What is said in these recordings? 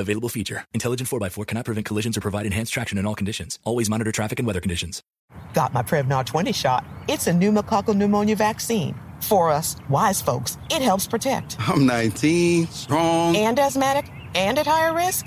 Available feature. Intelligent 4x4 cannot prevent collisions or provide enhanced traction in all conditions. Always monitor traffic and weather conditions. Got my Prevnar 20 shot. It's a pneumococcal pneumonia vaccine. For us, wise folks, it helps protect. I'm 19, strong. And asthmatic and at higher risk?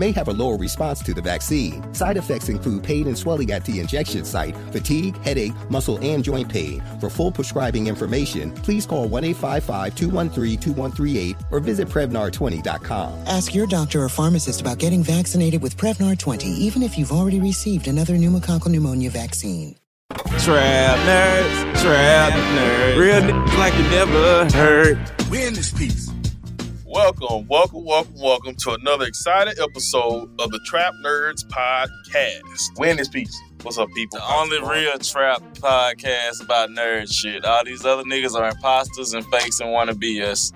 may have a lower response to the vaccine. Side effects include pain and swelling at the injection site, fatigue, headache, muscle, and joint pain. For full prescribing information, please call 1 855 213 2138 or visit Prevnar20.com. Ask your doctor or pharmacist about getting vaccinated with Prevnar 20, even if you've already received another pneumococcal pneumonia vaccine. Trap nerds, trap nerds, real niggas like you never heard. Win this piece. Welcome, welcome, welcome, welcome to another exciting episode of the Trap Nerds Podcast. Win this piece. What's up, people? The only real trap podcast about nerd shit. All these other niggas are imposters and fakes and want to be us.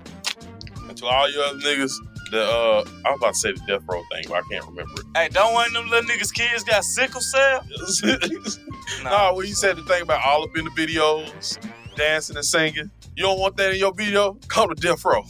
And to all you other niggas, the uh, I was about to say the death row thing, but I can't remember it. Hey, don't one of them little niggas' kids got sickle cell? no, when you said the thing about all up in the videos, dancing and singing, you don't want that in your video? Come to death row.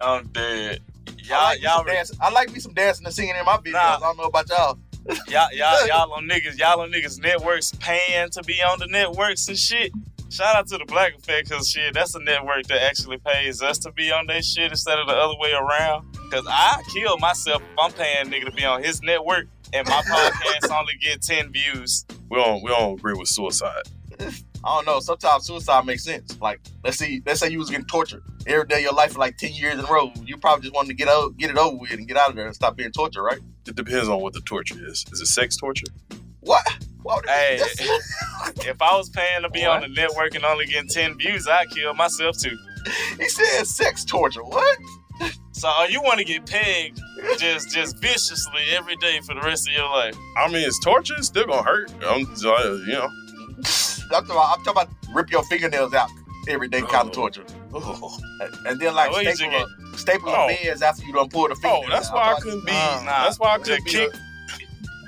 I'm dead. Y'all, I like, me y'all, some dancing. I like me some dancing and singing in my videos. Nah. I don't know about y'all. y'all, y'all, y'all on niggas, y'all on niggas networks paying to be on the networks and shit. Shout out to the Black Effect, cause shit, that's a network that actually pays us to be on their shit instead of the other way around. Cause I kill myself if I'm paying nigga to be on his network and my podcast only get 10 views. We don't we don't agree with suicide. I don't know. Sometimes suicide makes sense. Like, let's see, let's say you was getting tortured every day of your life for like ten years in a row. You probably just wanted to get out, get it over with, and get out of there and stop being tortured, right? It depends on what the torture is. Is it sex torture? What? Why Hey, if I was paying to be on the network and only getting 10 views, I'd kill myself too. he said sex torture. What? So uh, you want to get pegged just just viciously every day for the rest of your life? I mean, it's torture. It's still gonna hurt. I'm, uh, you know. I'm talking, about, I'm talking about rip your fingernails out every day kind of oh. torture. Oh. And- And then like Oh, you staple, a, staple Oh. a beds after you done pull the Oh, that's out. why I couldn't be. Nah, that's why I couldn't be. kick- a,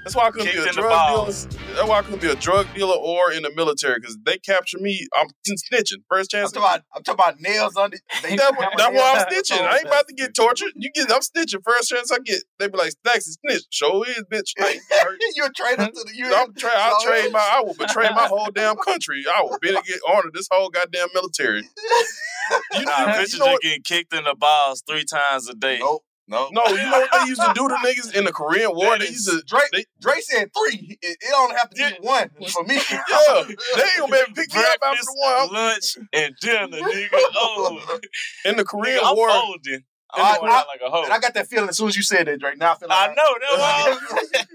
that's why I couldn't be a drug balls. dealer. That's why I couldn't be a drug dealer or in the military because they capture me. I'm snitching. First I'm chance. talking about, I'm talking about nails under. They, That's why why I'm nails snitching. Oh, I ain't about to get tortured. You get, I'm snitching. First chance I get, they be like, "Stacks is snitch." Show is, bitch. I ain't get hurt. you a traitor to the. You, I'm tra- I so- trade my. I will betray my whole damn country. I will be to get honored this whole goddamn military. You, Nah, you bitches know just what? getting kicked in the balls three times a day. Nope. No. No, you know what they used to do to niggas in the Korean War? They used to Drake, they- Drake said three. It, it don't have to be one for me. Yeah, they ain't gonna be able to pick me up after Breakfast, war. Lunch, and dinner, nigga. Oh, In the Korean I'm War, folding. I'm I- I- like a hoe. And I got that feeling as soon as you said that, Drake. Now I feel like I like know that.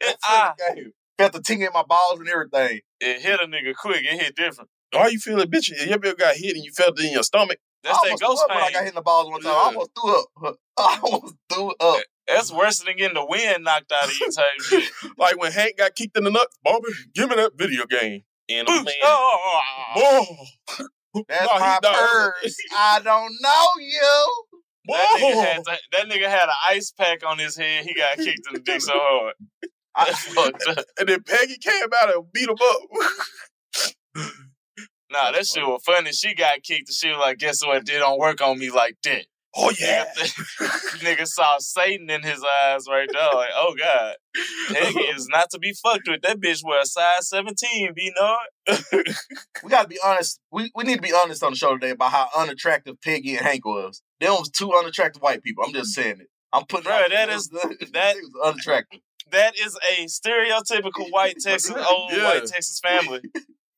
It, I, I felt the ting in my balls and everything. it hit a nigga quick. It hit different. Why you feel it, bitch? You ever got hit and you felt it in your stomach? That's I that almost threw ghost up when I got hit in the balls one time. I Yeah. almost threw up. I almost threw up. That's worse than getting the wind knocked out of you type shit. Like when Hank got kicked in the nuts, Bobby, give me that video game. And I'm Boosh. saying, Oh. That's No, my does. purse. I don't know you. that, nigga had to- that nigga had an ice pack on his head. He got kicked in the dick so hard. I, Fucked up. And then Peggy came out and beat him up. Nah, that shit was funny. She got kicked and she was like, guess what? They don't work on me like that. oh yeah. Nigga saw Satan in his eyes right there. Like, oh God. Peggy is not to be fucked with. That bitch wear a size 17, be know we gotta be honest. We, we need to be honest on the show today about how unattractive Peggy and Hank was. Them was two unattractive white people. I'm just saying it. I'm putting out that is- They that- was unattractive. That is a stereotypical white Texas, old Yeah. white Texas family.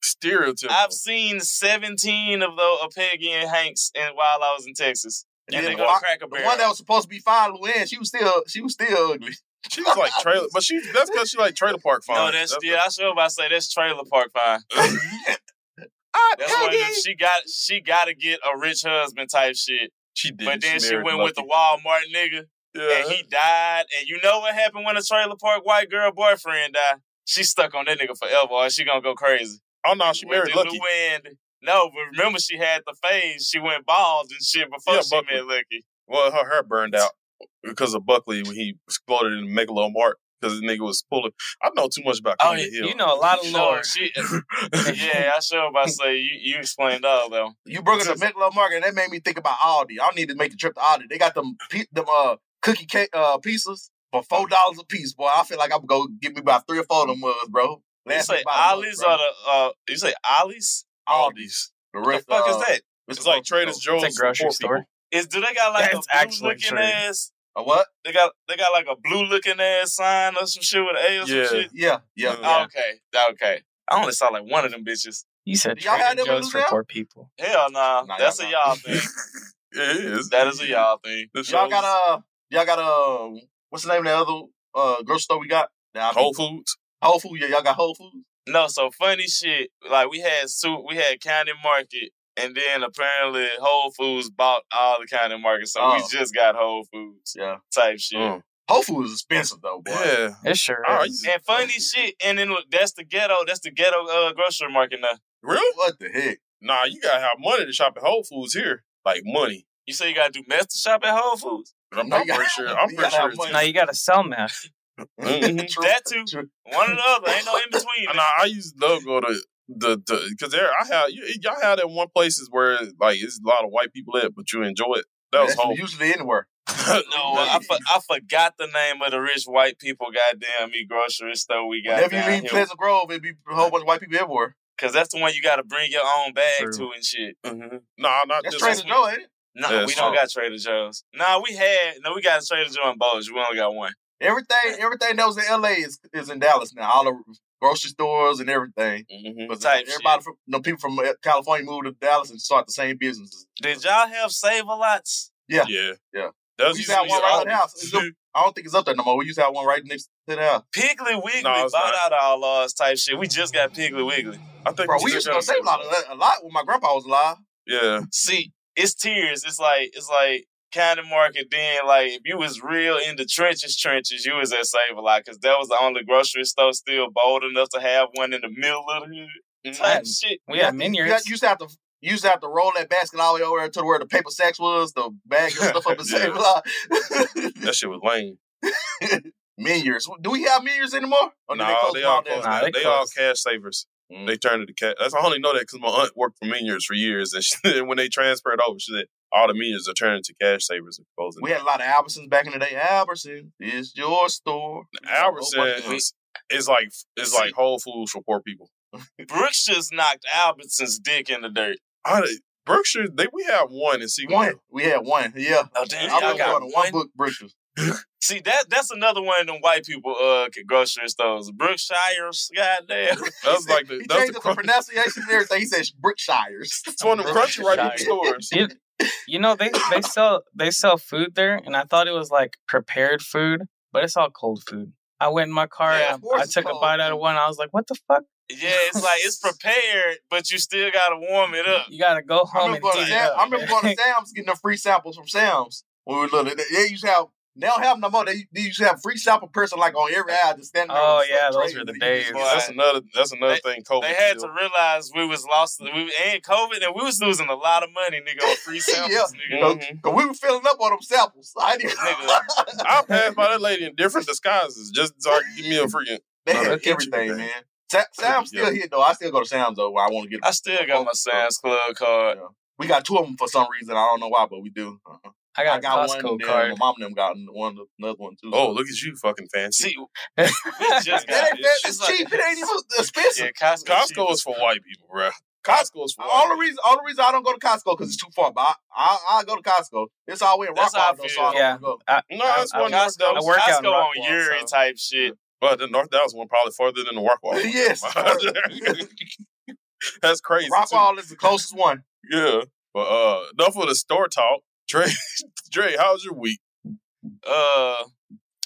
Stereotypical. I've seen 17 of those of Peggy and Hanks and while I was in Texas. And Yeah, they the go one- crack a The one that was supposed to be fine, Luann, she was still she was still ugly. She was like trailer, but she that's because she like trailer park fine. no, that's, yeah, I sure about to say that's trailer park fine. That's one of them, she got she gotta get a rich husband type shit. she did. But then she married went with the Walmart nigga Yeah. and he died. And you know what happened when a trailer park white girl boyfriend died? She stuck on that nigga forever or she gonna go crazy. Oh no, she married through Lucky. the wind. No, but remember she had the phase. She went bald and shit before Yeah, she Buckley. met Lucky. Well, her hair burned out because of Buckley when he exploded in Megalo Mart because the nigga was pulling. I know too much about Oh, King of the you know a lot of lore. she, yeah, I sure about to say you, you explained all though. You brought up the Michelob Market, and that made me think about Aldi. I need to make the trip to Aldi. They got them pe- them uh cookie cake uh pieces for four dollars a piece, boy. I feel like I'm gonna go get me about three or four of them mugs, bro. You say me about Ollie's or the uh you say Ollie's? Aldi's. The What the fuck uh, is that? It's like Trader Joe's. It's a grocery store. Is do they got like That's a blue looking true. ass? A what? They got they got like a blue looking ass sign or some shit with an A or some Yeah. shit. Yeah, yeah. Uh, Oh, okay, okay. I only saw like one of them bitches. You said Y'all had Trader them Joe's for poor people. Hell nah, Nah, that's y'all a y'all thing. It is. that is a y'all thing. The Y'all shows- got uh, y'all got uh, what's the name of the other uh grocery store we got? That Whole Foods. Whole Foods, Yeah, y'all got Whole Foods. No, so funny shit. Like we had soup, we had County Market, and then apparently Whole Foods bought all the County Market, so we Oh. just got Whole Foods Yeah. type shit. Mm. Whole Foods is expensive though, boy. Yeah. It sure is. right. And funny shit, and then look, that's the ghetto. That's the ghetto uh, grocery market now. Really? What the heck? Nah, you gotta have money to shop at Whole Foods here. Like money. You say you gotta do mess to shop at Whole Foods. I'm, No, I'm you gotta- pretty sure. I'm pretty sure. Now you gotta sell meth. Mhm. That too. One or the other. Ain't no in between. And I, I used to love go to the the because there I have you, y'all have that one places where like it's a lot of white people at, but you enjoy it. That was That's home. usually anywhere. No, I, for, I forgot the name of the rich white people goddamn me grocery store we got Whenever you leave. Pleasant Grove, it be a whole bunch of white people everywhere. Cause that's the one you gotta bring your own bag True. to and shit. Mhm. Nah, not That's just Trader Joe, ain't it? No, Yeah, we don't got Trader Joe's. Nah, we had no, we got Trader Joe and Bose. We only got one. Everything, everything that was in LA is, is in Dallas now. All the grocery stores and everything. Mhm. But Type everybody from the people from uh, California moved to Dallas and start the same businesses. Did y'all have save a lots? Yeah. Yeah, Yeah. That was We used to have one right all the house. Up- I don't think it's up there no more. We used to have one right next to the house. Piggly Wiggly No, it's bought not. out all ours type shit. We just got Piggly Wiggly. I think Bro, we just used to go save a lot, a lot when my grandpa was alive. Yeah, See, it's tears. It's like it's like County Market. Then like if you was real in the trenches, trenches, you was at Save a Lot because that was the only grocery store still bold enough to have one in the middle of the hood. Mm, type shit. We had You Minyards. you used to have to. You used to have to roll that basket all the way over there to where the paper sacks was, the bag and stuff up and Yeah. save a lot. that shit was lame. Minyards. Do we have Minyards anymore? Or did No, close they all down? closed Nah, they They all cash savers. Mm. They turned it to cash. That's I only know that because my aunt worked for Minyards for years, and she, when they transferred over, she said all the Minyards are turning to cash savers and closing. We had a lot of Albertsons back in the day. Albertson is your store. Albertson is, is like is like Whole Foods for poor people. Brooks just knocked Albertson's dick in the dirt. I, Brookshire, they we have one in Seagull. One. We had one. Yeah. Oh damn, I y'all got going to one one. book Brewsters. See that that's another one of them white people uh grocery stores. Brookshire's, goddamn. That was like the He that changed the up the pronunciation and everything. He said Brookshires. it's one of them crunchy right people stores. You, you know they they sell they sell food there, and I thought it was like prepared food, but it's all cold food. I went in my car Yeah, and I it's took a bite out of one. I was like, "What the fuck?" Yeah, it's like it's prepared, but you still gotta warm it up. You gotta go I home remember, and going to heat Sam, up. I remember going to Sam's getting the free samples from Sam's when we were little. They, they used to have. They don't have no more. They, they used to have free sample person like on every aisle just standing there. Oh with yeah, those were the days. just- That's another. That's another thing. COVID. They had killed. to realize we was lost. We and COVID, and we was losing a lot of money, nigga, on free samples, yeah, nigga. Mhm. Cause we were filling up on them samples. I didn't. I passed by that lady in different disguises just so I could give me a freaking. They had kitchen everything, man. Sa- Sam's still here though. I still go to Sam's though. Where I want to get. I still got my Sam's Club card. We got two of them for some reason. I don't know why, but we do. Uh-huh. I got a Costco one. card. My mom and them got one. Another one too. Oh, look at you, fucking fancy. See, just got That ain't, it's cheap. It ain't even expensive. Yeah, Costco. Costco is for white people, bro. Costco is for. All the reason, all the reason I don't go to Costco because it's too far. But I, I, I go to Costco. It's always in That's how Rockwall though, so I feel. Yeah. go. I, No, I- it's I- one North Costco, I work out in Costco on Rockwall, Uri so- type shit. But the North Dallas one probably farther than the Rockwall. Yes. That's crazy. too. Rockwall is the closest one. Yeah. But uh enough of the store talk. Dre Dre, how's your week? Uh,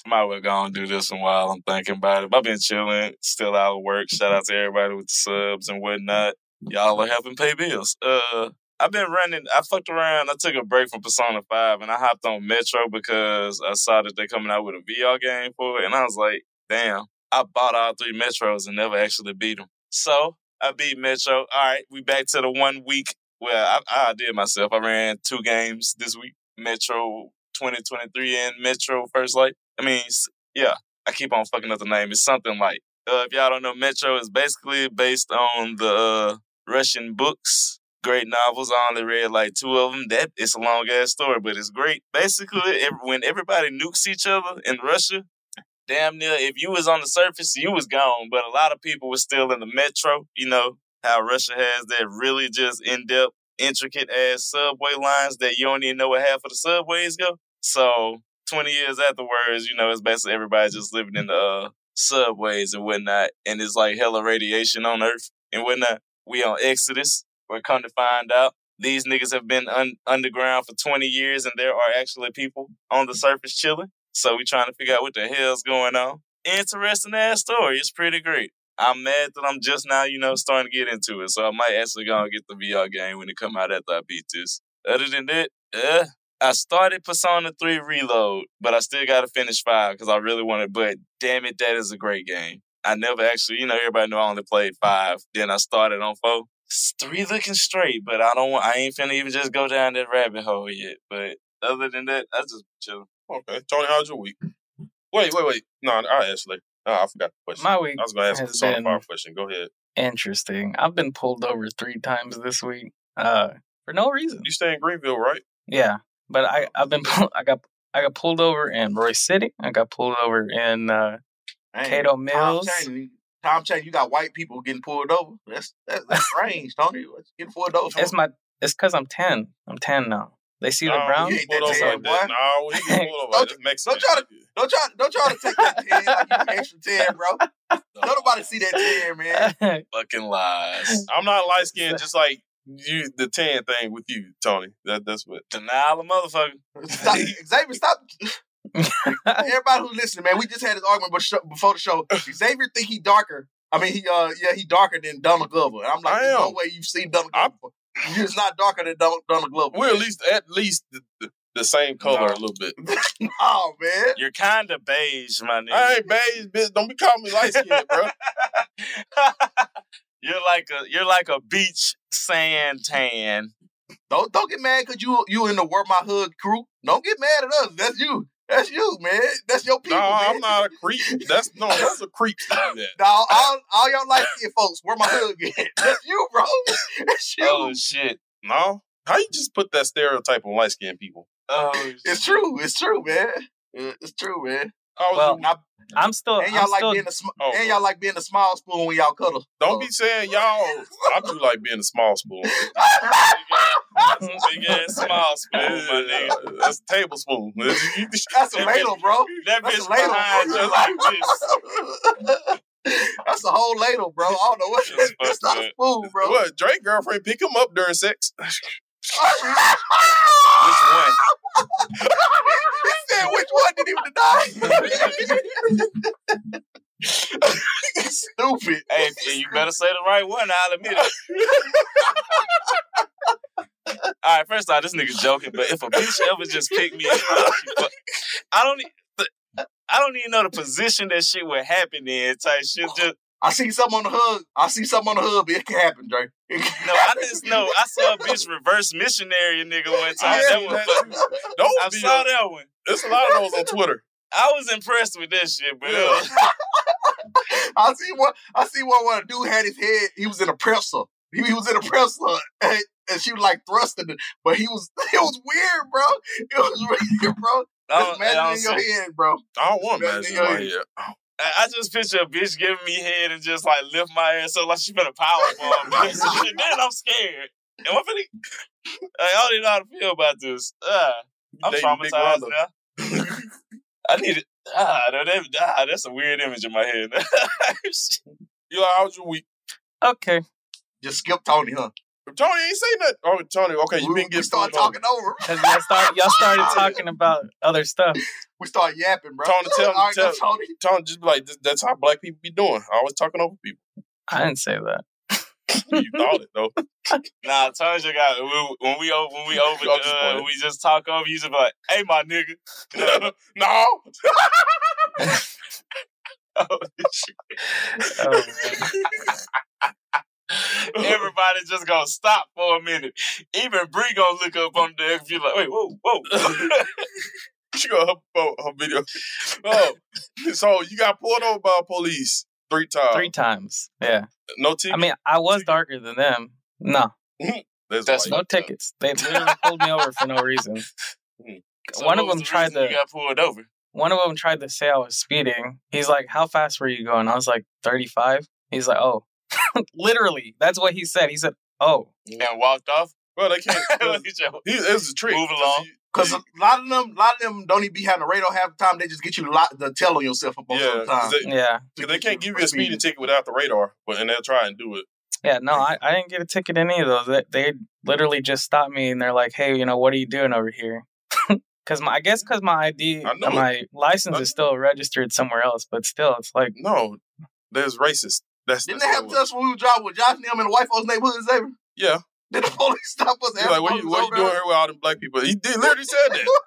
might well go and do this one while I'm thinking about it. I've been chilling, still out of work. Shout out to everybody with the subs and whatnot. Y'all are helping pay bills. Uh, I've been running. I fucked around. I took a break from Persona Five and I hopped on Metro because I saw that they're coming out with a VR game for it, and I was like, damn. I bought all three Metros and never actually beat them. So I beat Metro. All right, we back to the one week where I, I did myself. I ran two games this week. Metro 2023 and Metro First Light. I mean, yeah, I keep on fucking up the name. It's something like, uh, if y'all don't know, Metro is basically based on the uh, Russian books, great novels. I only read like two of them. That it's a long ass story, but it's great. Basically, ev- when everybody nukes each other in Russia, damn near if you was on the surface, you was gone. But a lot of people were still in the metro. You know how Russia has that really just in depth, intricate ass subway lines that you don't even know where half of the subways go. So twenty years afterwards, you know, it's basically everybody just living in the uh, subways and whatnot, and it's like hella radiation on Earth and whatnot. We on Exodus. We're come to find out these niggas have been un- underground for 20 years and there are actually people on the surface chilling. So we trying to figure out what the hell's going on. Interesting ass story. It's pretty great. I'm mad that I'm just now, you know, starting to get into it. So I might actually go and get the VR game when it come out after I beat this. Other than that, uh, I started Persona 3 Reload, but I still got to finish 5 because I really want it. But damn it, that is a great game. I never actually, you know, everybody know I only played 5. Then I started on 4. It's 3 looking straight, but I don't want, I ain't finna even just go down that rabbit hole yet. But other than that, I just chill. Okay. Tony, how's your week? Wait, wait, wait. No, I'll ask later. Oh, I forgot the question. My week I was ask the has Persona been- 5 question. Go ahead. Interesting. I've been pulled over three times this week. Uh, for no reason. You stay in Greenville, right? Yeah, but I I've been pull- I got I got pulled over in Royse City. I got pulled over in uh, Dang, Caddo Mills. Tom Chang, you got white people getting pulled over. That's that's, that's strange, Tony. What's getting pulled over? It's my it's because I'm ten. I'm ten now. They see the No, brown. he get pulled over ten, like that. boy. No, he get pulled over like that. Mexican. Don't try to don't try don't try to take that ten like you extra ten, bro. Don't nobody see that ten, man. Fucking lies. I'm not light skinned, just like you. The tan thing with you, Tony. That that's what. Denial of motherfucker. Stop, Xavier, stop. Everybody who's listening, man, we just had this argument before before the show. Xavier think he darker. I mean, he uh yeah, he darker than Donald Glover. And I'm like, I there's no way you've seen Donald Glover. before. You're not darker than Donald, Donald Glover. We're at least at least the, the, the same color a little bit. oh man. You're kind of beige, my nigga. I ain't beige, bitch. Don't be calling me light skinned, bro. You're like a you're like a beach sand tan. Don't don't get mad because you you in the Where My Hood crew. Don't get mad at us. That's you. That's you, man. That's your people, No, man. I'm not a creep. That's no, that's a creep to that. No, all, all y'all light skinned folks, where my hood get? That's you, bro. That's you. Oh shit. No, how you just put that stereotype on light skinned people? Oh It's true. It's true, man. Uh, it's true, man. How was Well, your- Now, I'm still. and I'm y'all like still being a sm- Oh, and y'all like being a small spoon when y'all cuddle. don't be saying y'all. I do like being a small spoon. Big ass small spoon, my nigga. That's a tablespoon. That's a ladle, bro. That That's bitch a ladle, behind bro. you like this. That's a whole ladle, bro. I don't know what. That's That's, fucked not a up. spoon, bro. What? Drake girlfriend pick him up during sex? Which one? he said, "Which one did he deny?" Stupid. Hey, you better say the right one. I'll admit it. All right, first off, this nigga's joking, but if a bitch ever just pick me up, I don't. I don't even know the position that shit would happen in. Type shit. Just I see something on the hub. I see something on the hub. It can happen, can no, I just know. I saw a bitch reverse missionary nigga one time. Yeah, that one, that- Those I saw on- that one. There's a lot of those on Twitter. I was impressed with that shit, but Yeah. uh, I see one. I see one where a dude had his head. He was in a presser. He, he was in a presser, and, and she was like thrusting it. But he was. It was weird, bro. It was weird, bro. I Just don't- imagine in don't your head, bro. I don't want Imagine in in your head. head. I, I just picture a bitch giving me head and just like lift my ass up like she been a power bomb. then I'm scared. And I'm finna, like, I don't even know how to feel about this. Ah, I'm dating traumatized now. I need it. Ah, that, that, ah, that's a weird image in my head. You like, how was your week? Okay. Just skip Tony, huh? Tony ain't say nothing. Oh, Tony, okay, you We, been we getting started pulled over. talking over. Cause y'all, start, y'all started talking about other stuff. We start yapping, bro. Tony, tell, All right, tell, now, Tony. Tony, just be like, that's how black people be doing. Always talking over people. I didn't say that. You thought it, though. nah, Tanja got when, when we when we over I'm just uh, we just talk over. You just be like, "Hey, my nigga." no. Oh, shit. Oh, man. Everybody just gonna stop for a minute. Even Bree gonna look up on the X, be like, "Wait, whoa, whoa." she got her, her, her video. Oh, so you got pulled over by police three times. Three times. Yeah. No ticket. I mean, I was darker than them. No. Mm-hmm. That's, That's No tickets. They literally pulled me over for no reason. Mm-hmm. So One of them the tried to. got pulled over. One of them tried to say I was speeding. He's like, "How fast were you going?" I was like, "35." He's like, "Oh." Literally, that's what he said. He said, "Oh." and walked off. Well, they can't. What he just- He, it was a trick. Move along. Because a lot of them, a lot of them don't even be having the radar half the time. They just get you lot, the tell on yourself most Yeah, of the time. 'cause they, Yeah. 'cause they can't give you a speeding ticket without the radar, but and they'll try and do it. Yeah, no, I, I didn't get a ticket in any of those. They, they literally just stopped me and they're like, "Hey, you know, what are you doing over here?" Because my, I guess because my ID, I my license is still registered somewhere else, but still, it's like, No, there's racist. That's Didn't that's they have what it us when we were driving with Josh and them in the white folks' neighborhood, Xavier? Yeah. Did the police stop us? He's like, what you, what you doing here with all them black people? He did, literally said that.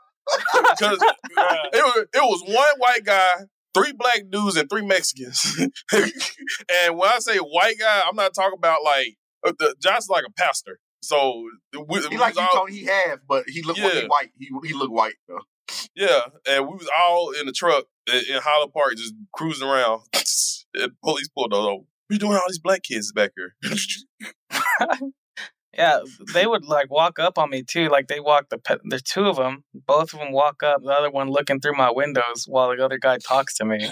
Because it was, it was one white guy, three black dudes, and three Mexicans. and when I say white guy, I'm not talking about like, uh, the, John's like a pastor. So, we, He like was you, all- Tony. He half, but he looked Yeah. white. He he looked white though. Yeah, and we was all in the truck in, in Holland Park just cruising around. And police pulled us over. We doing all these black kids back here. yeah, they would like walk up on me too. Like they walk the pe- there's two of them. Both of them walk up. The other one looking through my windows while the other guy talks to me.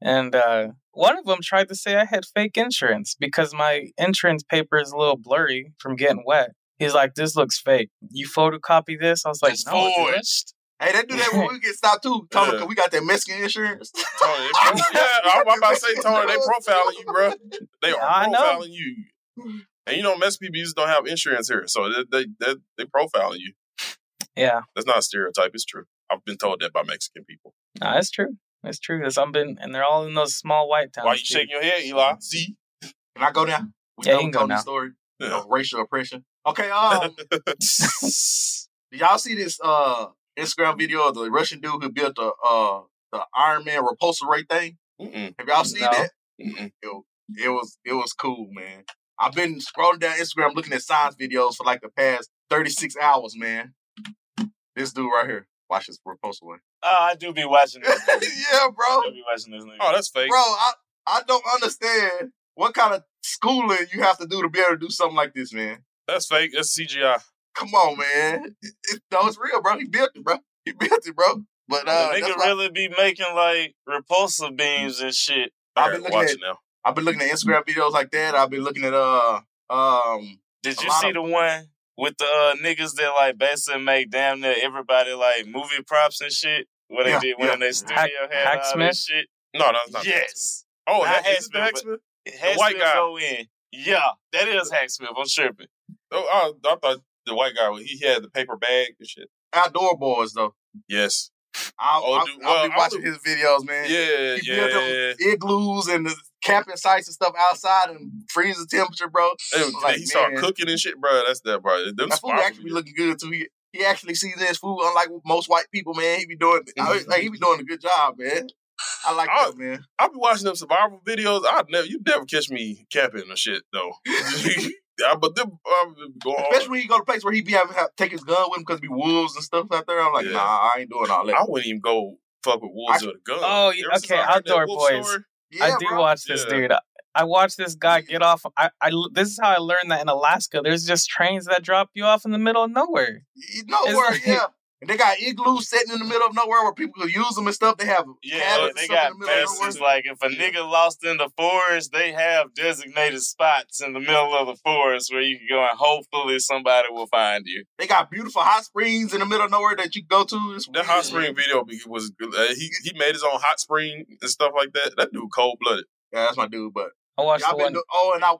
And uh, one of them tried to say I had fake insurance because my insurance paper is a little blurry from getting wet. He's like, "This looks fake. You photocopy this?" I was like, It's "No, dude, forged. Hey, they do that when we get stopped too. Tony, Yeah. 'cause we got that Mexican insurance. Tony, yeah, I'm about to say, Tony, they profiling you, bro. They are I profiling you. And you know, Mexican people don't have insurance here, so they they they, they profiling you. Yeah, That's not a stereotype. It's true. I've been told that by Mexican people. no, that's true. That's true. Because I've been, and they're all in those small white towns. Why you too. shaking your head, Eli? See? Can I go now? We Yeah, know you can go Tony's story Yeah. of racial oppression. Okay, um, did y'all see this uh Instagram video of the Russian dude who built the uh the Iron Man repulsor ray thing? Mm-mm. Have y'all seen No. that? It, it was it was cool, man. I've been scrolling down Instagram looking at science videos for like the past 36 hours, man. This dude right here. Watch this repulsor way. Oh, I do be watching this. yeah, bro. I do be watching this nigga. Oh, that's fake. Bro, I, I don't understand what kind of schooling you have to do to be able to do something like this, man. That's fake. That's CGI. Come on, man. It, it, no, it's real, bro. He built it, bro. He built it, bro. But uh, the that's nigga why- really be making like repulsor beams and shit. I I've been looking watch at- now. I've been looking at Instagram videos like that. I've been looking at uh um Did you see of- the one with the uh, niggas that like basically make damn near everybody like movie props and shit? What Yeah, they did when yeah. in their studio Hack- had all Hacksmith? that shit. No, that's not. Yes. Oh, Not that, is it the Hacksmith, Hacksmith? Hacksmith white guy. go in. Yeah, that is Hacksmith. I'm tripping. Oh, I, I thought the white guy he had the paper bag and shit. outdoor boys though. Yes. I'll, Oh, I'll, dude, I'll well, be I watching his videos, man. Yeah, he yeah. igloos and the camping sites and stuff outside and freezing temperature, bro. And like, he started cooking and shit, bro. That's that, bro. Them That food actually be looking good too. He, he actually sees his food, unlike most white people, man. He be doing, I, like, he be doing a good job, man. I like I- that, man. I be watching them survival videos. I'd never, you never catch me camping or shit though. yeah, but then I would go hard. Especially when you go to a place where he be having have, take his gun with him because be wolves and stuff out there. I'm like, Yeah. nah, I ain't doing all that. I wouldn't even go fuck with wolves I- with a gun. Oh, yeah, okay, I heard that Outdoor Boys. story- I do bro. watch this, Yeah. dude. I, I watched this guy get off. I, I this is how I learned that in Alaska, there's just trains that drop you off in the middle of nowhere. Nowhere, It's- yeah. And they got igloos sitting in the middle of nowhere where people can use them and stuff. They have Yeah, cabins they got stuff in the middle of fences. nowhere. Like if a nigga lost in the forest, they have designated spots in the middle of the forest where you can go and hopefully somebody will find you. They got beautiful hot springs in the middle of nowhere that you can go to. It's That hot spring video was. Uh, he he made his own hot spring and stuff like that. That dude cold blooded. Yeah, that's my dude. But I watched yeah, the been one. do- oh, and I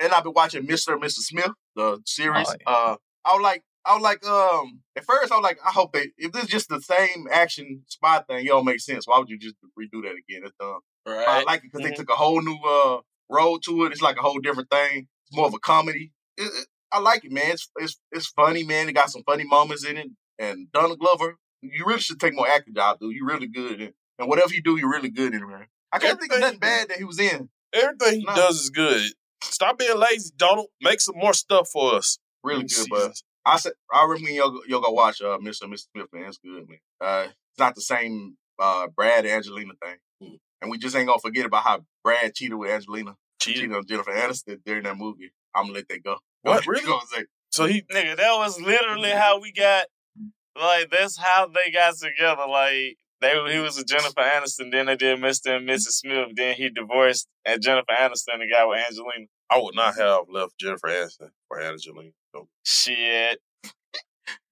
and I've been watching Mr. and Mrs. Smith, the series. Oh, Uh, I was like, I was like, um, at first I was like, I hope they, if this is just the same action spy thing, it don't make sense. Why would you just redo that again? It's dumb. But I like it because Mhm. they took a whole new uh road to it. It's like a whole different thing. It's more of a comedy. It, it- I like it, man. It's it's it's funny, man. It got some funny moments in it. And Donald Glover, you really should take more acting job, dude. You're really good, in, and whatever you do, you're really good in it, man. I can't think of nothing bad that he was in. Everything he No. does is good. Stop being lazy, Donald. Make some more stuff for us. Really good, seasons. I said I recommend you'll, you'll go watch uh Mr. and Mrs. Smith, man. It's good, man. Uh, it's not the same uh Brad and Angelina thing, Mm. and we just ain't gonna forget about how Brad cheated with Angelina, Cheated. cheated on Jennifer Aniston during that movie. I'm gonna let that go. What, really? Go and say, So he Nigga, that was literally how we got like that's how they got together. Like they he was with Jennifer Aniston, then they did Mr. and Mrs. Smith, then he divorced and Jennifer Aniston and got with Angelina. I would not have left Jennifer Aniston for Angelina. So, Shit.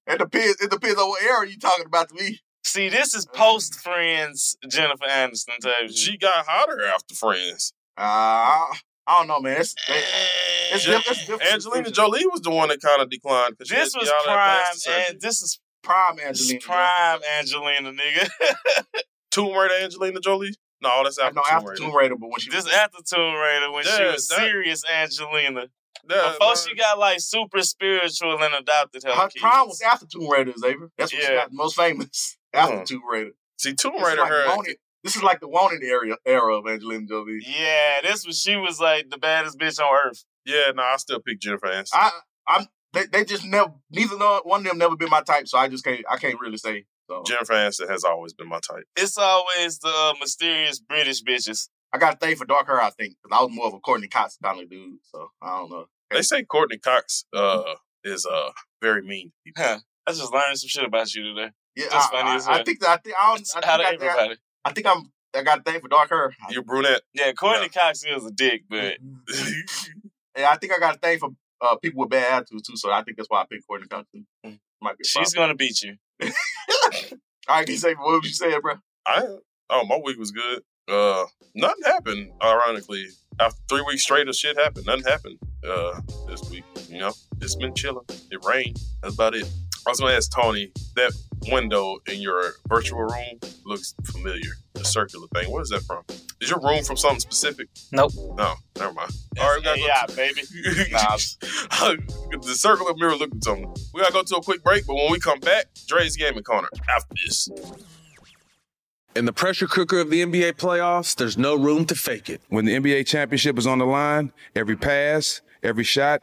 It depends. It depends on what era you talking about to me. See, this is uh. post Friends Jennifer Aniston type she got hotter after Friends. Uh, I, I don't know, man. It's it's, eh. diff- it's different. Angelina Jolie was the one that kind of declined. This had was prime, and eh, this is prime Angelina. this is prime Angelina, nigga. Tomb Raider Angelina Jolie? No, that's after Tomb after Raider. Tomb Raider, but when she this after Tomb Raider when she was that- serious Angelina. Yeah, Before no, she got like super spiritual and adopted her, her kids. prime was after Tomb Raider, Xavier. That's when she got the most famous after Uh-huh. Tomb Raider. See, Tomb Raider, like her. wanted, this is like the wanted area era of Angelina Jolie. Yeah, this was she was like the baddest bitch on earth. Yeah, no, I still pick Jennifer Aniston. I, I'm. They, they just never. Neither one of them never been my type, so I just can't. I can't really say. So Jennifer Aniston has always been my type. It's always the uh, mysterious British bitches. I got a thing for dark hair. I think because I was more of a Courteney Cox kind of dude. So I don't know. They say Courteney Cox uh, is uh, very mean. to people. Huh. I just learned some shit about you today. Yeah, That's I, funny I, as I think that I think I, don't, It's I, out think of I, think I, everybody. I think I'm. I got a thing for dark hair. You're brunette. Yeah, Courteney Cox is a dick, but Yeah, I think I got a thing for uh, people with bad attitudes too. So I think that's why I picked Courteney Cox. Might be. She's gonna beat you. All right, can say what was you saying, bro? I oh my week was good. Uh, nothing happened. Ironically, after three weeks straight of shit happened, nothing happened. Uh, this week, you know, it's been chilling. It rained. That's about it. I was gonna ask Tony that window in your virtual room looks familiar. The circular thing. What is that from? Is your room from something specific? Nope. No, never mind. All right, we gotta go yeah, baby. Nah, the circular mirror looked at something. We gotta go to a quick break, but when we come back, Dre's gaming corner after this. In the pressure cooker of the NBA playoffs, there's no room to fake it. When the NBA championship is on the line, every pass, every shot,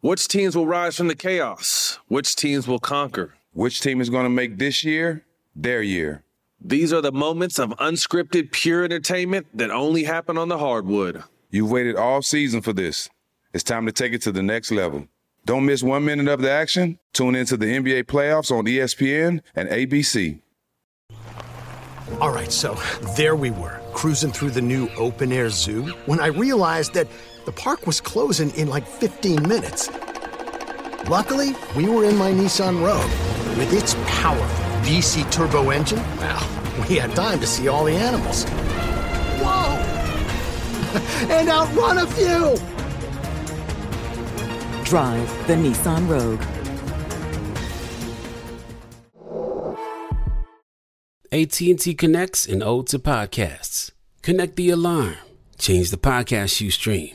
Which teams will rise from the chaos? Which teams will conquer? Which team is going to make this year their year? These are the moments of unscripted, pure entertainment that only happen on the hardwood. You've waited all season for this. It's time to take it to the next level. Don't miss one minute of the action. Tune into the NBA playoffs on ESPN and ABC. All right, so there we were, cruising through the new open air zoo, when I realized that the park was closing in like 15 minutes. Luckily, we were in my Nissan Rogue. With its powerful VC turbo engine, well, we had time to see all the animals. Whoa! and outrun a few! Drive the Nissan Rogue. AT&T connects and ode to podcasts. Connect the alarm. Change the podcast you stream.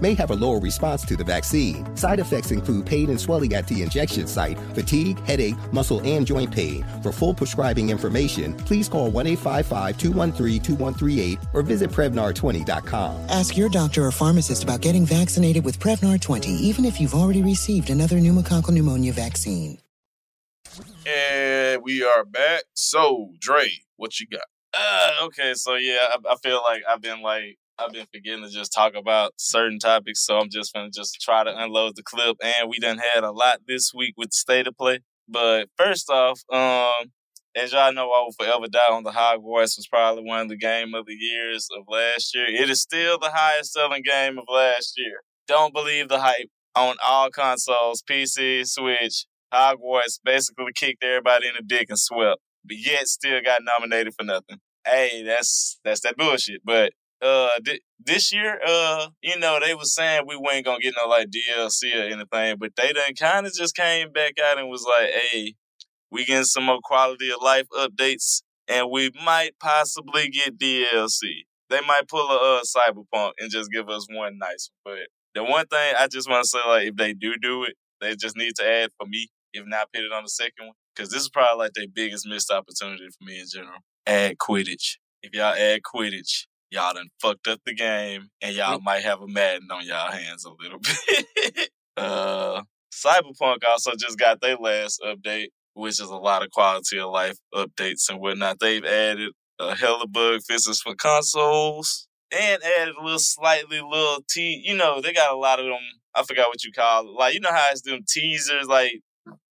may have a lower response to the vaccine. Side effects include pain and swelling at the injection site, fatigue, headache, muscle, and joint pain. For full prescribing information, please call 1 855 213 2138 or visit Prevnar20.com. Ask your doctor or pharmacist about getting vaccinated with Prevnar 20, even if you've already received another pneumococcal pneumonia vaccine. And we are back. So, Dre, what you got? Uh, okay, so yeah, I, I feel like I've been like I've been forgetting to just talk about certain topics, so I'm just gonna just try to unload the clip. And we done had a lot this week with the state of play. But first off, um, as y'all know, I will forever die on the Hogwarts was probably one of the game of the years of last year. It is still the highest selling game of last year. Don't believe the hype on all consoles, PC, Switch. Hogwarts basically kicked everybody in the dick and swept, but yet still got nominated for nothing. Hey, that's that's that bullshit. But uh, th- this year, uh, you know, they was saying we weren't gonna get no like DLC or anything, but they done kind of just came back out and was like, hey, we getting some more quality of life updates, and we might possibly get DLC. They might pull a uh, cyberpunk and just give us one nice one. But the one thing I just want to say, like, if they do do it, they just need to add for me, if not put it on the second one, because this is probably like their biggest missed opportunity for me in general. Add Quidditch. If y'all add Quidditch, y'all done fucked up the game, and y'all might have a Madden on y'all hands a little bit. uh, Cyberpunk also just got their last update, which is a lot of quality of life updates and whatnot. They've added a hella bug fixes for consoles and added a little slightly little te you know, they got a lot of them I forgot what you call it. Like you know how it's them teasers, like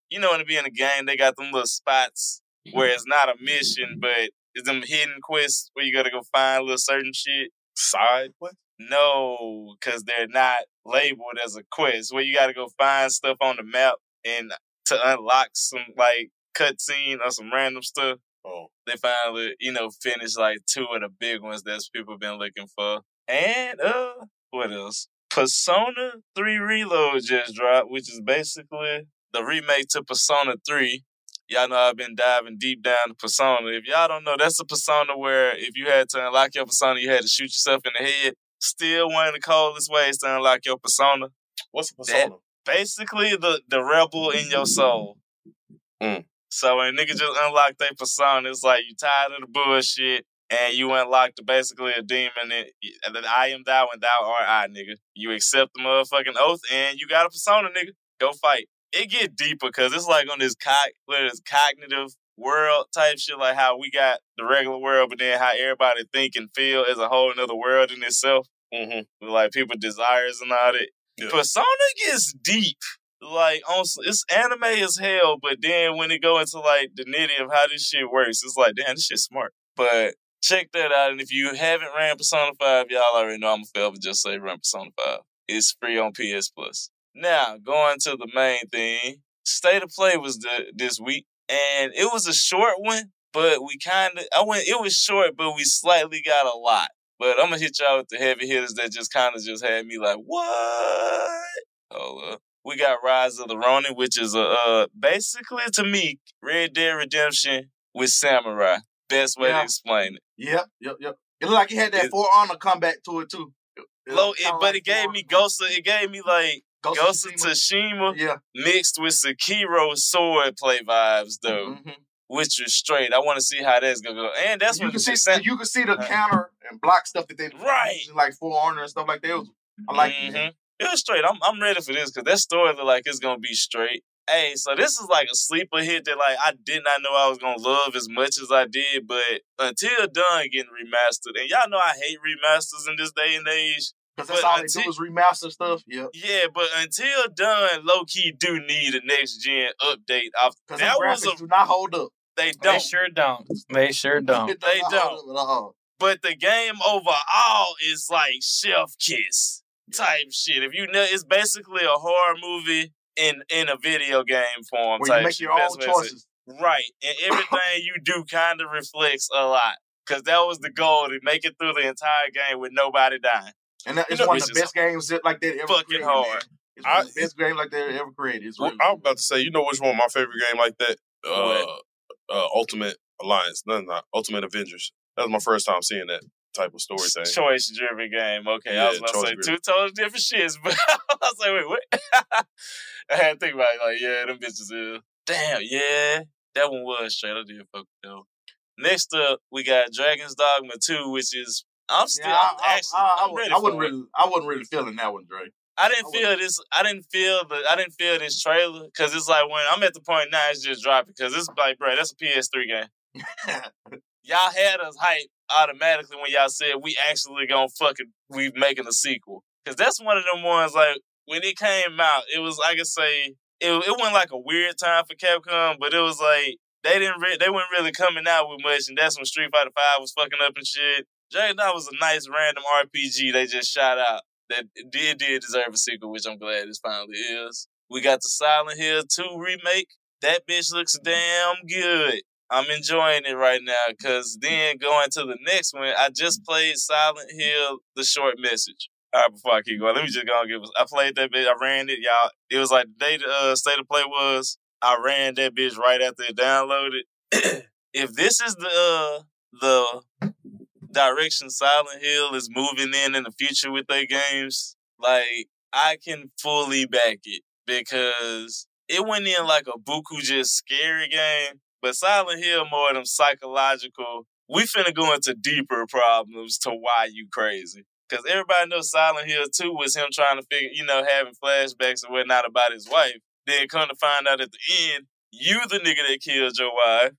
you know when it be in a game, they got them little spots where it's not a mission, but it's them hidden quests where you gotta go find little certain shit. Side quest? No, because they're not labeled as a quest. Where you got to go find stuff on the map and to unlock some like cutscene or some random stuff. Oh, They finally, you know, finished like two of the big ones that's people been looking for. And uh, what else? Persona 3 Reload just dropped, which is basically the remake to Persona 3. Y'all know I've been diving deep down to Persona. If y'all don't know, that's a Persona where if you had to unlock your Persona, you had to shoot yourself in the head. Still one of the coldest ways to unlock your Persona. What's a That- persona? basically the, the rebel in your soul. Mm. So when nigga just unlock their persona, it's like you tired of the bullshit and you unlocked basically a demon and that I am thou and thou art I, nigga. You accept the motherfucking oath and you got a persona, nigga. Go fight. It get deeper because it's like on this co- what is cognitive world type shit, like how we got the regular world, but then how everybody think and feel is a whole another world in itself. Mm-hmm. With like people desires and all that. Yeah. Persona gets deep. Like on it's anime as hell, but then when it go into like the nitty of how this shit works, it's like, damn, this shit's smart. But check that out. And if you haven't ran Persona 5, y'all already know I'm forever just say run Persona 5. It's free on PS Plus. Now, going to the main thing, State of Play was the this week, and it was a short one, but we kind of I went. It was short, but we slightly got a lot. But I'm gonna hit y'all with the heavy hitters that just kind of just had me like, what? Hold up. We got Rise of the Ronin, which is a uh, basically to me Red Dead Redemption with samurai. Best way Yeah. to explain it. Yep, yep, yep. It looked like it had that It- For Honor comeback to it too. It- it Low, it, but like it gave me Ghost. It gave me like Ghost Ghost, of Tsushima, Yeah. mixed with Sekiro sword play vibes though, Mm-hmm. which is straight. I want to see how that's gonna go. And that's what you when can see you can see the counter and block stuff that they Right. like For Honor and stuff like that. It was, I like it. Mhm. It was straight. I'm I'm ready for this because that story look like it's gonna be straight. Hey, so this is like a sleeper hit that like I did not know I was gonna love as much as I did, but Until Dawn getting remastered, and y'all know I hate remasters in this day and age. Because that's but all they until- do is remaster stuff. Yeah. Yeah, but Until Dawn, low key do need a next gen update. Off Because that was graphics a do not hold up. they They don't. They sure don't. They sure don't. It does They don't. hold up at all. But the game overall is like chef kiss type shit. If you know, it's basically a horror movie in in a video game form. Where type you make shit. your own way to say it. choices. Right, and everything you do kind of reflects a lot. Cause that was the goal to make it through the entire game with nobody dying. And that, You know, one of the best games that, like that ever fucking created. hard. Man. It's one of the best game like that ever created. Well, I was about to say, you know which one my favorite game like that? Uh, uh, Ultimate Alliance. No, not Ultimate Avengers. That was my first time seeing that type of story thing. Choice driven game. Okay, I was about to say two totally different shits, but I was like, wait, what? I had to think about it. Like, yeah, them bitches is. Damn, yeah, that one was straight. I did fuck. Next up, we got Dragon's Dogma 2, which is I'm still Yeah, I'm I, actually I, I, I'm ready I wasn't it. really, I wasn't really feeling that one, Dre. I didn't feel this. I didn't feel the. I didn't feel this trailer because it's like when I'm at the point now, it's just dropping because it's like, bro, that's a PS3 game. y'all had us hype automatically when y'all said we actually gonna fucking we making a sequel because that's one of them ones like when it came out, it was I could say it it wasn't like a weird time for Capcom, but it was like they didn't re- they weren't really coming out with much, and that's when Street Fighter Five was fucking up and shit. Dragon Dog was a nice random RPG they just shot out that did did deserve a sequel, which I'm glad it finally is. We got the Silent Hill 2 remake. That bitch looks damn good. I'm enjoying it right now because then going to the next one, I just played Silent Hill: The Short Message. All right, before I keep going, let me just go and give. us- I played that bitch. I ran it, y'all. It was like the day the uh, state of play was. I ran that bitch right after it downloaded. if this is the uh, the direction Silent Hill is moving in in the future with their games, like I can fully back it because it went in like a buku just scary game, but Silent Hill more of them psychological. We finna go into deeper problems to why you crazy. Cause everybody knows Silent Hill 2 was him trying to figure, you know, having flashbacks and whatnot about his wife. Then come to find out at the end, you the nigga that killed your wife.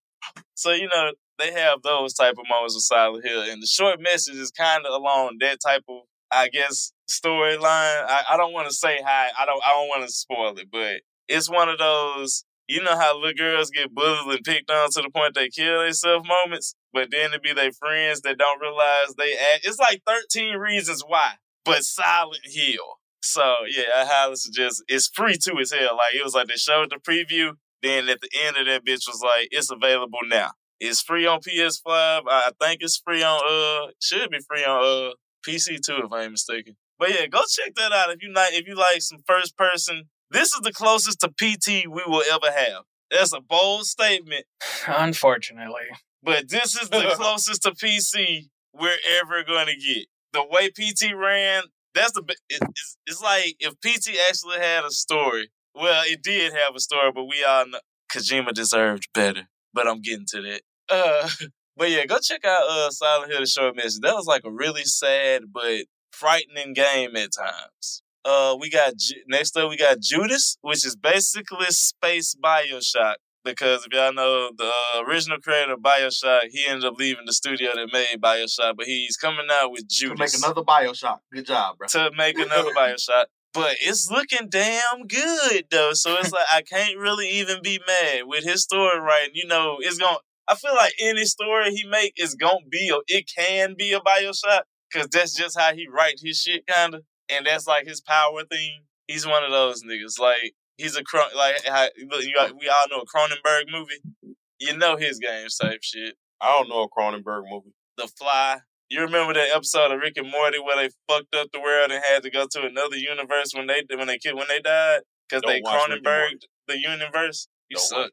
So, you know, they have those type of moments with Silent Hill. And the short message is kind of along that type of, I guess, storyline. I, I don't want to say how, I don't I don't want to spoil it, but it's one of those, you know how little girls get bullied and picked on to the point they kill themselves moments, but then to be their friends that don't realize they act. It's like 13 reasons why, but Silent Hill. So yeah, I highly suggest it's free too as hell. Like it was like they showed the preview, then at the end of that bitch was like, it's available now. It's free on PS5. I think it's free on uh should be free on uh PT too, if I ain't mistaken. But yeah, go check that out if you like if you like some first person. This is the closest to PT we will ever have. That's a bold statement, Unfortunately. but this is the closest to PC we're ever going to get. The way PT ran, that's the. it- It's, it's like if PT actually had a story. Well, it did have a story, but we all know Kojima deserved better. But I'm getting to that. Uh, but yeah, go check out uh, Silent Hill: The Short Message. That was like a really sad but frightening game at times. Uh, we got Ju- next up we got Judas, which is basically space Bioshock. Because if y'all know the uh, original creator of Bioshock, he ended up leaving the studio that made Bioshock, but he's coming out with Judas To make another Bioshock. Good job, bro. to make another Bioshock. But it's looking damn good though. So it's like I can't really even be mad with his story writing. You know, it's going to I feel like any story he make is gonna be a it can be a Bioshock. Cause that's just how he write his shit kinda. and that's like his power thing. He's one of those niggas. Like he's a Cron- like how, look, you got, we all know a Cronenberg movie. You know his game type shit. I don't know a Cronenberg movie. The Fly. You remember that episode of Rick and Morty where they fucked up the world and had to go to another universe when they when they kid when they died because they watch Rick and Cronenberg the universe. You Don't suck.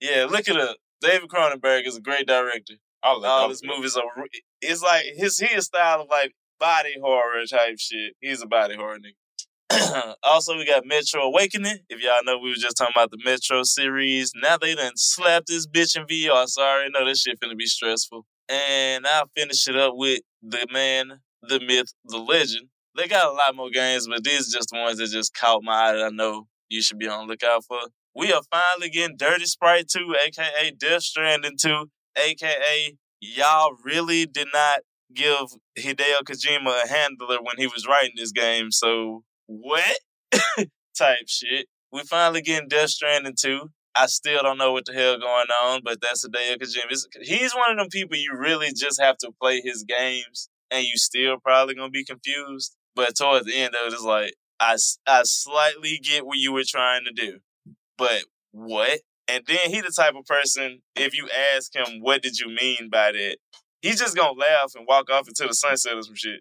Yeah, look it up. David Cronenberg is a great director. I All his movies are. It's like his his style of like body horror type shit. He's a body horror nigga. also, we got Metro Awakening. If y'all know, we were just talking about the Metro series. Now they done slapped this bitch in VR. So I already know this shit finna be stressful. And I'll finish it up with the man, the myth, the legend. They got a lot more games, but these are just the ones that just caught my eye that I know you should be on the lookout for. We are finally getting Dirty Sprite 2, aka Death Stranding 2, aka y'all really did not give Hideo Kojima a handler when he was writing this game. So what type shit? We finally getting Death Stranding 2. I still don't know what the hell going on, but that's Hideo Kojima. It's- He's one of them people you really just have to play his games, and you still probably gonna be confused. But towards the end it, it's like I I slightly get what you were trying to do, but what? And then he the type of person, if you ask him, what did you mean by that? He's just gonna laugh and walk off into the sunset or some shit.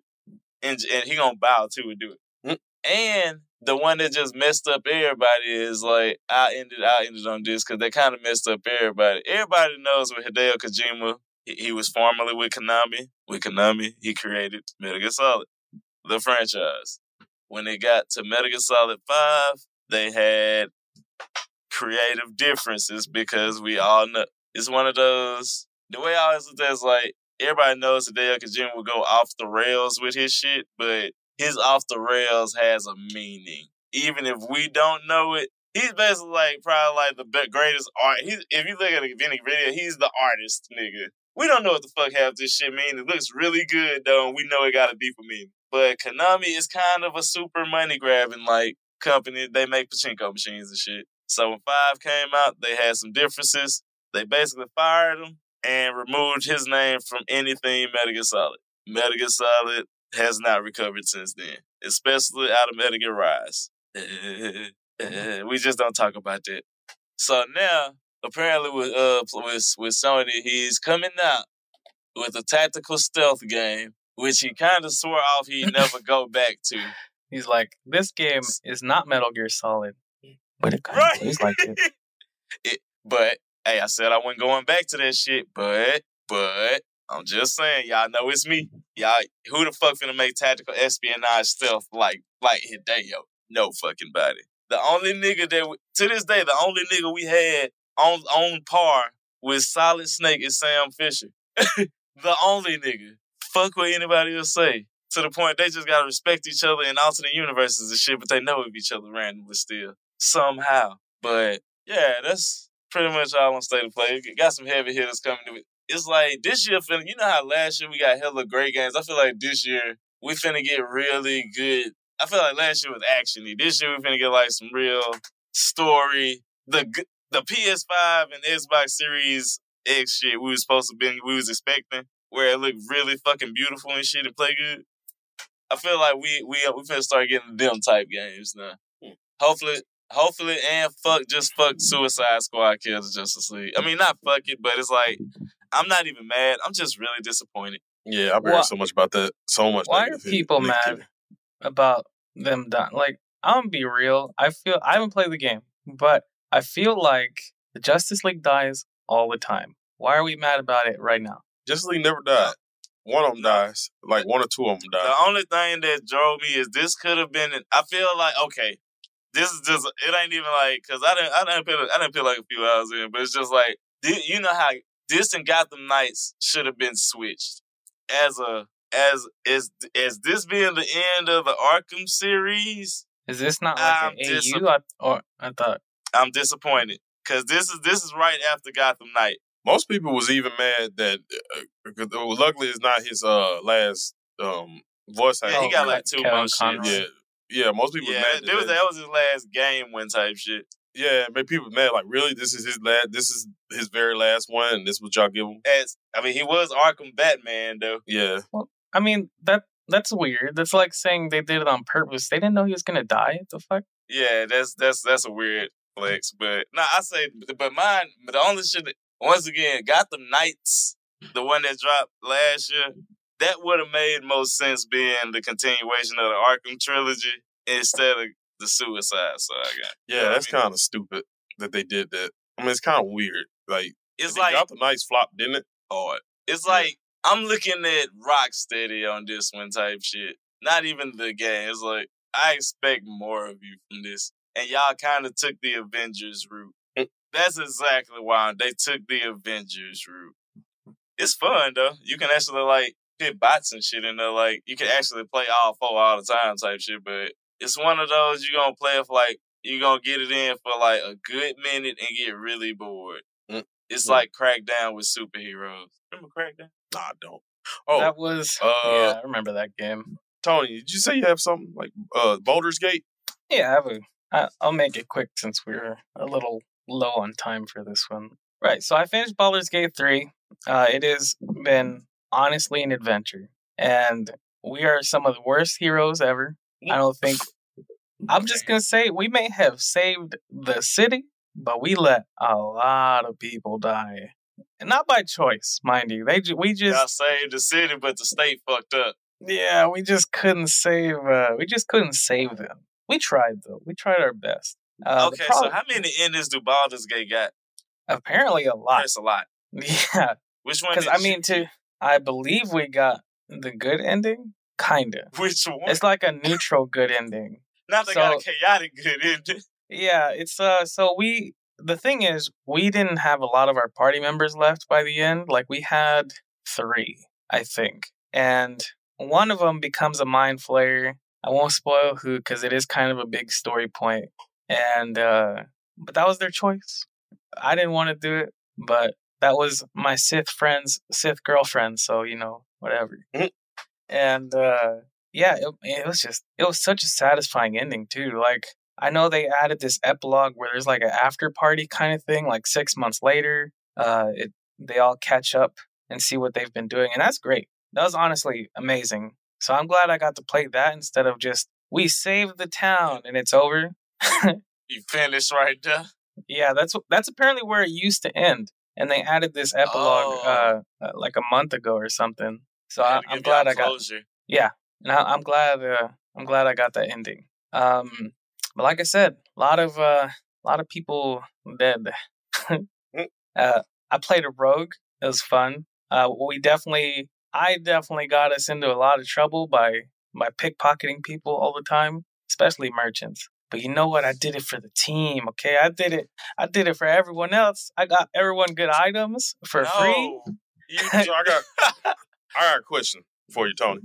And, and he gonna bow too and do it. Mm. And the one that just messed up everybody is like, I ended I ended on this because they kind of messed up everybody. Everybody knows with Hideo Kojima, he, he was formerly with Konami. With Konami, he created Metal Gear Solid, the franchise. When they got to Metal Gear Solid 5, they had creative differences because we all know it's one of those. The way I always look at it is like everybody knows Hideo Kojima will go off the rails with his shit, but his off the rails has a meaning. Even if we don't know it, he's basically like probably like the greatest art. He's, if you look at a Vinny video, he's the artist, nigga. We don't know what the fuck half this shit mean. It looks really good though, and we know it got a deeper meaning. But Konami is kind of a super money grabbing like company. They make pachinko machines and shit. So when Five came out, they had some differences. They basically fired him and removed his name from anything Metal Gear Solid. Metal Gear Solid has not recovered since then, especially out of Metal Gear Rise. we just don't talk about that. So now, apparently with uh with with Sony, he's coming out with a tactical stealth game, which he kind of swore off he'd never go back to. He's like, this game is not Metal Gear Solid, but it kind of plays like it. it. But hey, I said I wasn't going back to that shit. But but I'm just saying, y'all know it's me. Y'all, who the fuck finna make tactical espionage stealth like like Hideo? No fucking body. The only nigga that we, to this day, the only nigga we had on on par with Solid Snake is Sam Fisher. the only nigga. Fuck what anybody will say. To the point they just gotta respect each other in alternate universes and shit, but they know of each other randomly still. Somehow. But yeah, that's pretty much all on State of Play. Got some heavy hitters coming to it. It's like this year finna you know how last year we got hella great games. I feel like this year we finna get really good. I feel like last year was actiony. This year we finna get like some real story. The the PS5 and Xbox Series X shit we was supposed to been we was expecting, where it looked really fucking beautiful and shit and play good. I feel like we we we finna start getting them type games now. Hmm. Hopefully, hopefully, and fuck just fuck Suicide Squad kills Justice League. I mean, not fuck it, but it's like I'm not even mad. I'm just really disappointed. Yeah, I've heard so much about that. So much. Why are people mad about them dying? Like, I'm gonna be real. I feel I haven't played the game, but I feel like the Justice League dies all the time. Why are we mad about it right now? Justice League never died. One of them dies. Like one or two of them die. The only thing that drove me is this could have been. I feel like okay, this is just it ain't even like because I didn't I didn't feel I didn't feel like a few hours in, but it's just like you know how this and Gotham Knights should have been switched as a as as as this being the end of the Arkham series. Is this not like I'm an AU? I, or I thought I'm disappointed because this is this is right after Gotham Knight. Most people was even mad that uh, 'cause, luckily it's not his uh last um voice Yeah, he got like two Kevin months. Yeah, yeah. Most people Yeah, mad. that, that was that was his last game win type shit. Yeah, but people mad like really this is his last. This is his very last one. and This is what y'all give him. As I mean, he was Arkham Batman though. Yeah, I mean that that's weird. That's like saying they did it on purpose. They didn't know he was gonna die. The fuck? Yeah, that's that's that's a weird flex. But no, I say, but mine. But the only shit that once again, Gotham Knights, the one that dropped last year, that would have made most sense being the continuation of the Arkham trilogy instead of the Suicide Saga. Yeah, that's kind of stupid that they did that. I mean, it's kind of weird. Like, It's like like- Gotham Knights flop, didn't it? Hard. It's like I'm looking at Rocksteady on this one type shit. Not even the game. It's like I expect more of you from this, and y'all kind of took the Avengers route. Mm. That's exactly why they took the Avengers route. It's fun though. You can actually like pit bots and shit in there. Like you can actually play all four all the time type shit. But it's one of those you're gonna play it for like you're gonna get it in for like a good minute and get really bored. It's Mm. like Crackdown with superheroes. Remember Crackdown? Nah, I don't. Oh, that was uh, yeah. I remember that game. Tony, did you say you have something like uh, Baldur's Gate? Yeah, I have a. I, I'll make it quick since we're a little low on time for this one. Right. So I finished Baldur's Gate three. Uh, it has been honestly an adventure, and we are some of the worst heroes ever. I don't think. I'm just gonna say we may have saved the city, but we let a lot of people die, and not by choice, mind you. They ju- we just Y'all saved the city, but the state fucked up. yeah, we just couldn't save. Uh, we just couldn't save them. We tried though. We tried our best. Uh, okay, prob- so how many endings do Baldur's Gate got? apparently a lot. That's a lot. Yeah, Which one? because I mean, to I believe we got the good ending, kinda. which one? It's like a neutral good ending. Not they got a so- chaotic good ending. Yeah, it's uh. So we the thing is, we didn't have a lot of our party members left by the end. Like we had three, I think, and one of them becomes a mind flayer. I won't spoil who because it is kind of a big story point. And uh but that was their choice. I didn't want to do it, but that was my Sith friend's Sith girlfriend, so you know, whatever. and uh yeah, it, it was just it was such a satisfying ending too. Like I know they added this epilogue where there's like an after party kind of thing, like six months later. Uh, it they all catch up and see what they've been doing, and that's great. That was honestly amazing. So I'm glad I got to play that instead of just we saved the town and it's over. You finished right there. Yeah, that's that's apparently where it used to end, and they added this epilogue Oh. uh, uh, like a month ago or something. So I, I'm glad I got yeah, and I, I'm glad uh, I'm glad I got that ending. Um, but like I said, a lot of uh, a lot of people dead. uh, I played a rogue. It was fun. Uh, we definitely, I definitely got us into a lot of trouble by by pickpocketing people all the time, especially merchants. But you know what? I did it for the team. Okay, I did it. I did it for everyone else. I got everyone good items for free. so I got I got a question for you, Tony.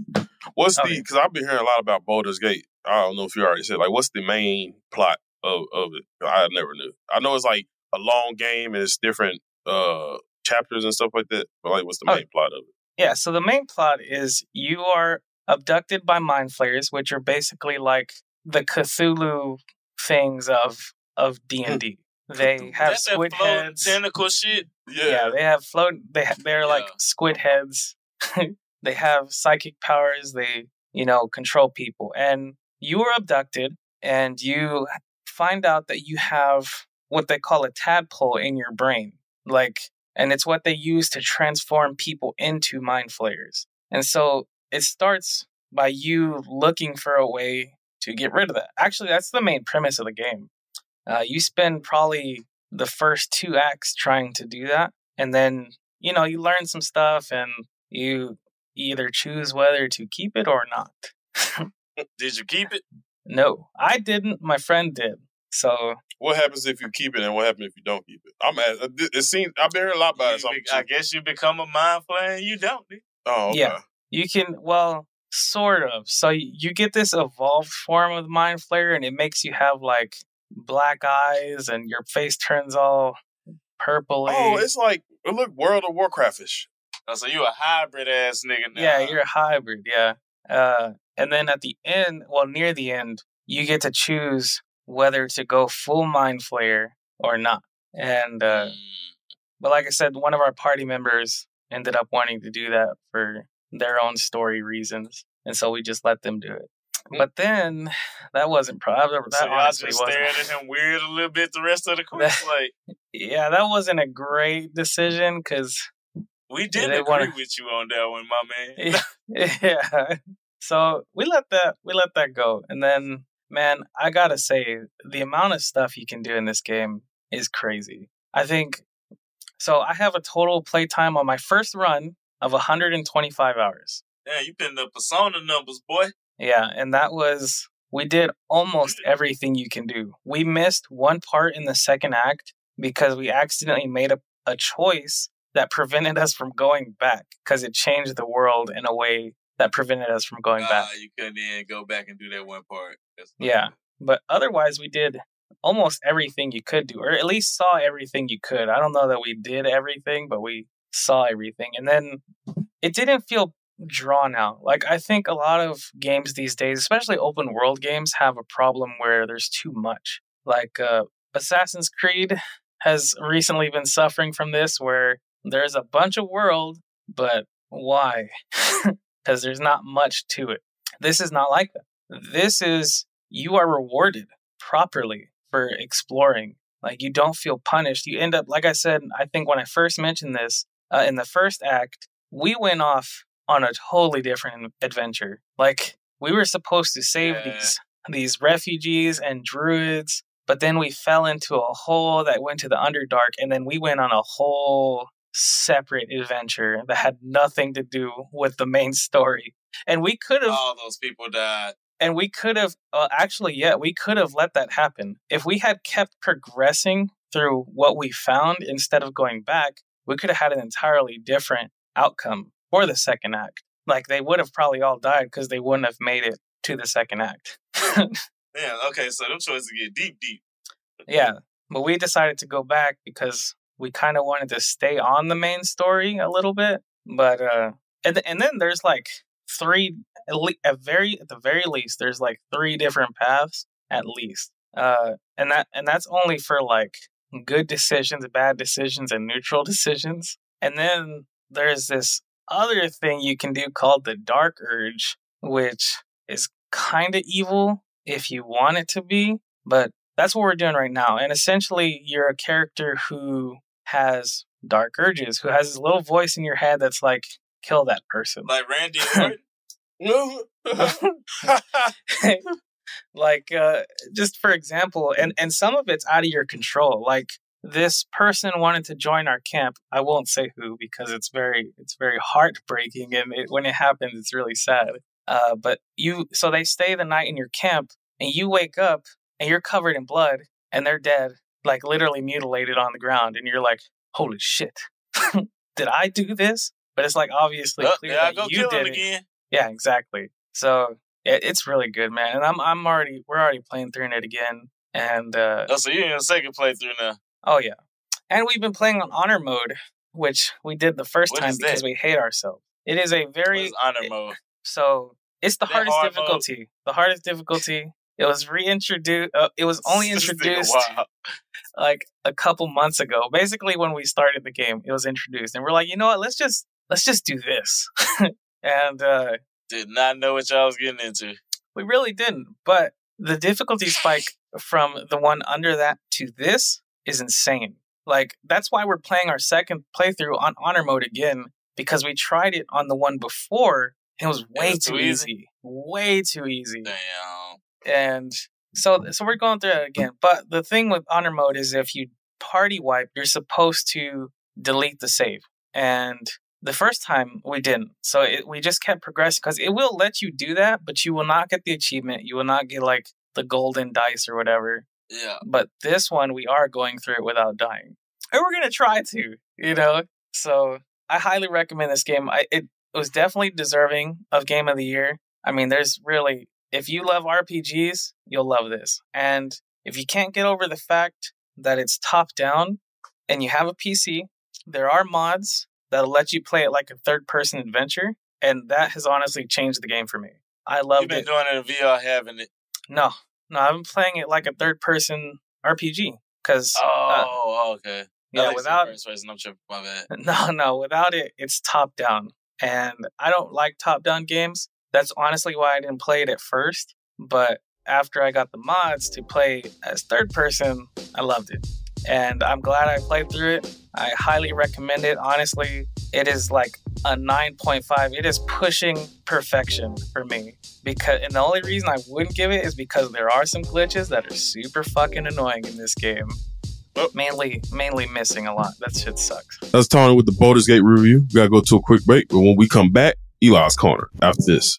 What's the because I've been hearing a lot about Baldur's Gate. I don't know if you already said like what's the main plot of, of it? I never knew. I know it's like a long game and it's different uh chapters and stuff like that. But like what's the Oh. main plot of it? Yeah, so the main plot is you are abducted by mind flayers, which are basically like the Cthulhu things of of D and D. They have That's that squid floating heads. tentacle shit. Yeah. yeah. they have float. They ha- they're like squid heads. they have psychic powers. They you know control people, and you are abducted, and you find out that you have what they call a tadpole in your brain, like, and it's what they use to transform people into mind flayers. And so it starts by you looking for a way to get rid of that. Actually, that's the main premise of the game. Uh, you spend probably the first two acts trying to do that, and then you know you learn some stuff, and you either choose whether to keep it or not. Did you keep it? No, I didn't. My friend did. So What happens if you keep it and what happens if you don't keep it? I'm at uh, it seems I've been hearing a lot about it. So I'm- I guess you become a mind flayer and you don't. nigga. oh okay. yeah, you can. Well, sort of. So you get this evolved form of mind flayer, and it makes you have like black eyes, and your face turns all purpley. Oh, it's like it look World of Warcraftish. Oh, so you a hybrid ass nigga now. Yeah, you're a hybrid. Yeah. Uh, and then at the end, well, near the end, you get to choose whether to go full mind flayer or not. And uh, but like I said, one of our party members ended up wanting to do that for their own story reasons. and so we just let them do it. But then that wasn't pro- that, that so honestly just wasn't. stared at him weird a little bit the rest of the quiz. like Yeah, that wasn't a great decision because we they agree wanna- with you on that one, my man. yeah. So we let that we let that go, and then man, I gotta say the amount of stuff you can do in this game is crazy. I think so. I have a total play time on my first run of 125 hours. Yeah, you putting the persona numbers, boy. Yeah, and that was we did almost everything you can do. We missed one part in the second act because we accidentally made a, a choice that prevented us from going back because it changed the world in a way that prevented us from going back. Uh, you couldn't even go back and do that one part. Yeah, but otherwise we did almost everything you could do, or at least saw everything you could. I don't know that we did everything, but we saw everything, and then it didn't feel drawn out. Like I think a lot of games these days, especially open world games, have a problem where there's too much. Like uh, Assassin's Creed has recently been suffering from this, where there's a bunch of world, but why? Because there's not much to it. This is not like that. This is you are rewarded properly for exploring. Like you don't feel punished. You end up, like I said, I think when I first mentioned this uh, in the first act, we went off on a totally different adventure. Like we were supposed to save these these refugees and druids, but then we fell into a hole that went to the Underdark, and then we went on a whole separate adventure that had nothing to do with the main story. And we could have All those people died. and we could have uh, actually yeah we could have let that happen if we had kept progressing through what we found instead of going back we could have had an entirely different outcome for the second act like they would have probably all died because they wouldn't have made it to the second act Yeah, okay, so them choices get deep, deep. yeah but we decided to go back because we kind of wanted to stay on the main story a little bit but uh and, and then there's like three at, le- at very at the very least there's like three different paths at least uh and that and that's only for like good decisions bad decisions and neutral decisions and then there's this other thing you can do called the dark urge which is kind of evil if you want it to be but that's what we're doing right now and essentially you're a character who has dark urges who has this little voice in your head that's like kill that person. Like Randy like uh just for example and and some of it's out of your control. Like this person wanted to join our camp. I won't say who because it's very it's very heartbreaking and it, when it happens it's really sad. Uh but you so they stay the night in your camp and you wake up and you're covered in blood and they're dead like literally mutilated on the ground and you're like holy shit did i do this but it's like obviously Oh, clear that go you kill him did it again. yeah, exactly. So it, it's really good, man. And I'm I'm already we're already playing through it again. And uh, Oh, so you're in the second playthrough now. oh yeah, and we've been playing on honor mode, which we did the first What time because that? we hate ourselves. It is a very is honor mode? so it's the hardest hard mode? difficulty. The hardest difficulty. It was reintroduced. Uh, it was only introduced. Like a couple months ago. Basically, when we started the game, it was introduced, and we're like, you know what? Let's just let's just do this. and uh, Did not know what y'all was getting into. We really didn't. But the difficulty spike from the one under that to this is insane. Like, that's why we're playing our second playthrough on honor mode again, because we tried it on the one before and it was way was too too easy. easy? Way too easy. Damn. And so so we're going through it again. But the thing with honor mode is if you party wipe, you're supposed to delete the save. And the first time we didn't. So it, we just kept progressing because it will let you do that, but you will not get the achievement. You will not get like the golden dice or whatever. Yeah. But this one, we are going through it without dying. And we're going to try to, you know? So I highly recommend this game. I, it was definitely deserving of Game of the Year. I mean, there's really, if you love RPGs, you'll love this. And if you can't get over the fact that it's top down and you have a PC, there are mods that'll let you play it like a third person adventure. And that has honestly changed the game for me. I love You've loved been it. doing it in VR, having it. No, no, I've been playing it like a third person RPG because uh, Oh, okay. yeah, I without person. I'm. My bad. no, no, without it, it's top down, and I don't like top down games That's honestly why I didn't play it at first. But after I got the mods to play as third person, I loved it. And I'm glad I played through it. I highly recommend it. Honestly, it is like a 9.5. It is pushing perfection for me. Because and the only reason I wouldn't give it is because there are some glitches that are super fucking annoying in this game. Oh. Mainly mainly missing a lot. That shit sucks. That's Tony with the Baldur's Gate review. We gotta go to a quick break, but when we come back, Eli's corner after this.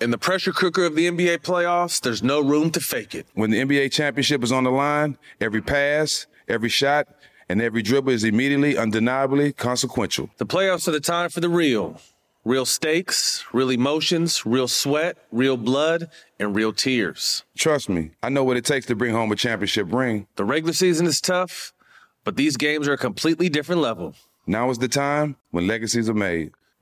In the pressure cooker of the NBA playoffs, there's no room to fake it. When the NBA championship is on the line, every pass, every shot, and every dribble is immediately, undeniably consequential. The playoffs are the time for the real. Real stakes, real emotions, real sweat, real blood, and real tears. Trust me, I know what it takes to bring home a championship ring. The regular season is tough, but these games are a completely different level. Now is the time when legacies are made.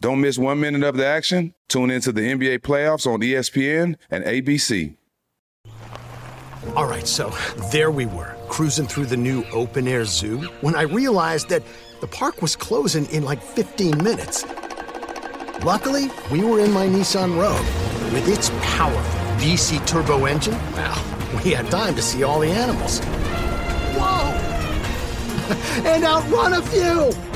Don't miss one minute of the action. Tune into the NBA playoffs on ESPN and ABC. All right, so there we were, cruising through the new open air zoo, when I realized that the park was closing in like 15 minutes. Luckily, we were in my Nissan Rogue. With its powerful VC turbo engine, well, we had time to see all the animals. Whoa! and outrun a few!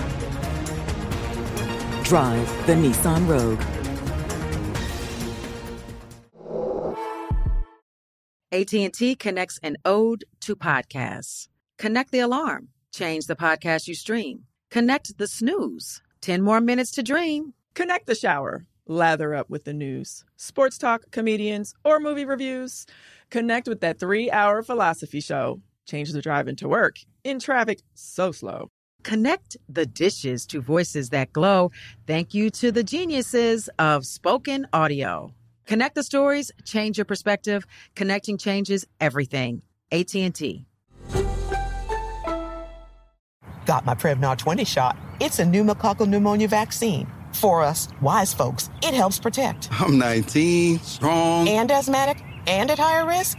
Drive the Nissan Rogue. AT&T connects an ode to podcasts. Connect the alarm. Change the podcast you stream. Connect the snooze. 10 more minutes to dream. Connect the shower. Lather up with the news, sports talk, comedians, or movie reviews. Connect with that three hour philosophy show. Change the drive into work in traffic so slow. Connect the dishes to voices that glow. Thank you to the geniuses of spoken audio. Connect the stories, change your perspective. Connecting changes everything. AT&T. Got my Prevnar 20 shot. It's a pneumococcal pneumonia vaccine. For us, wise folks, it helps protect. I'm 19, strong. And asthmatic and at higher risk?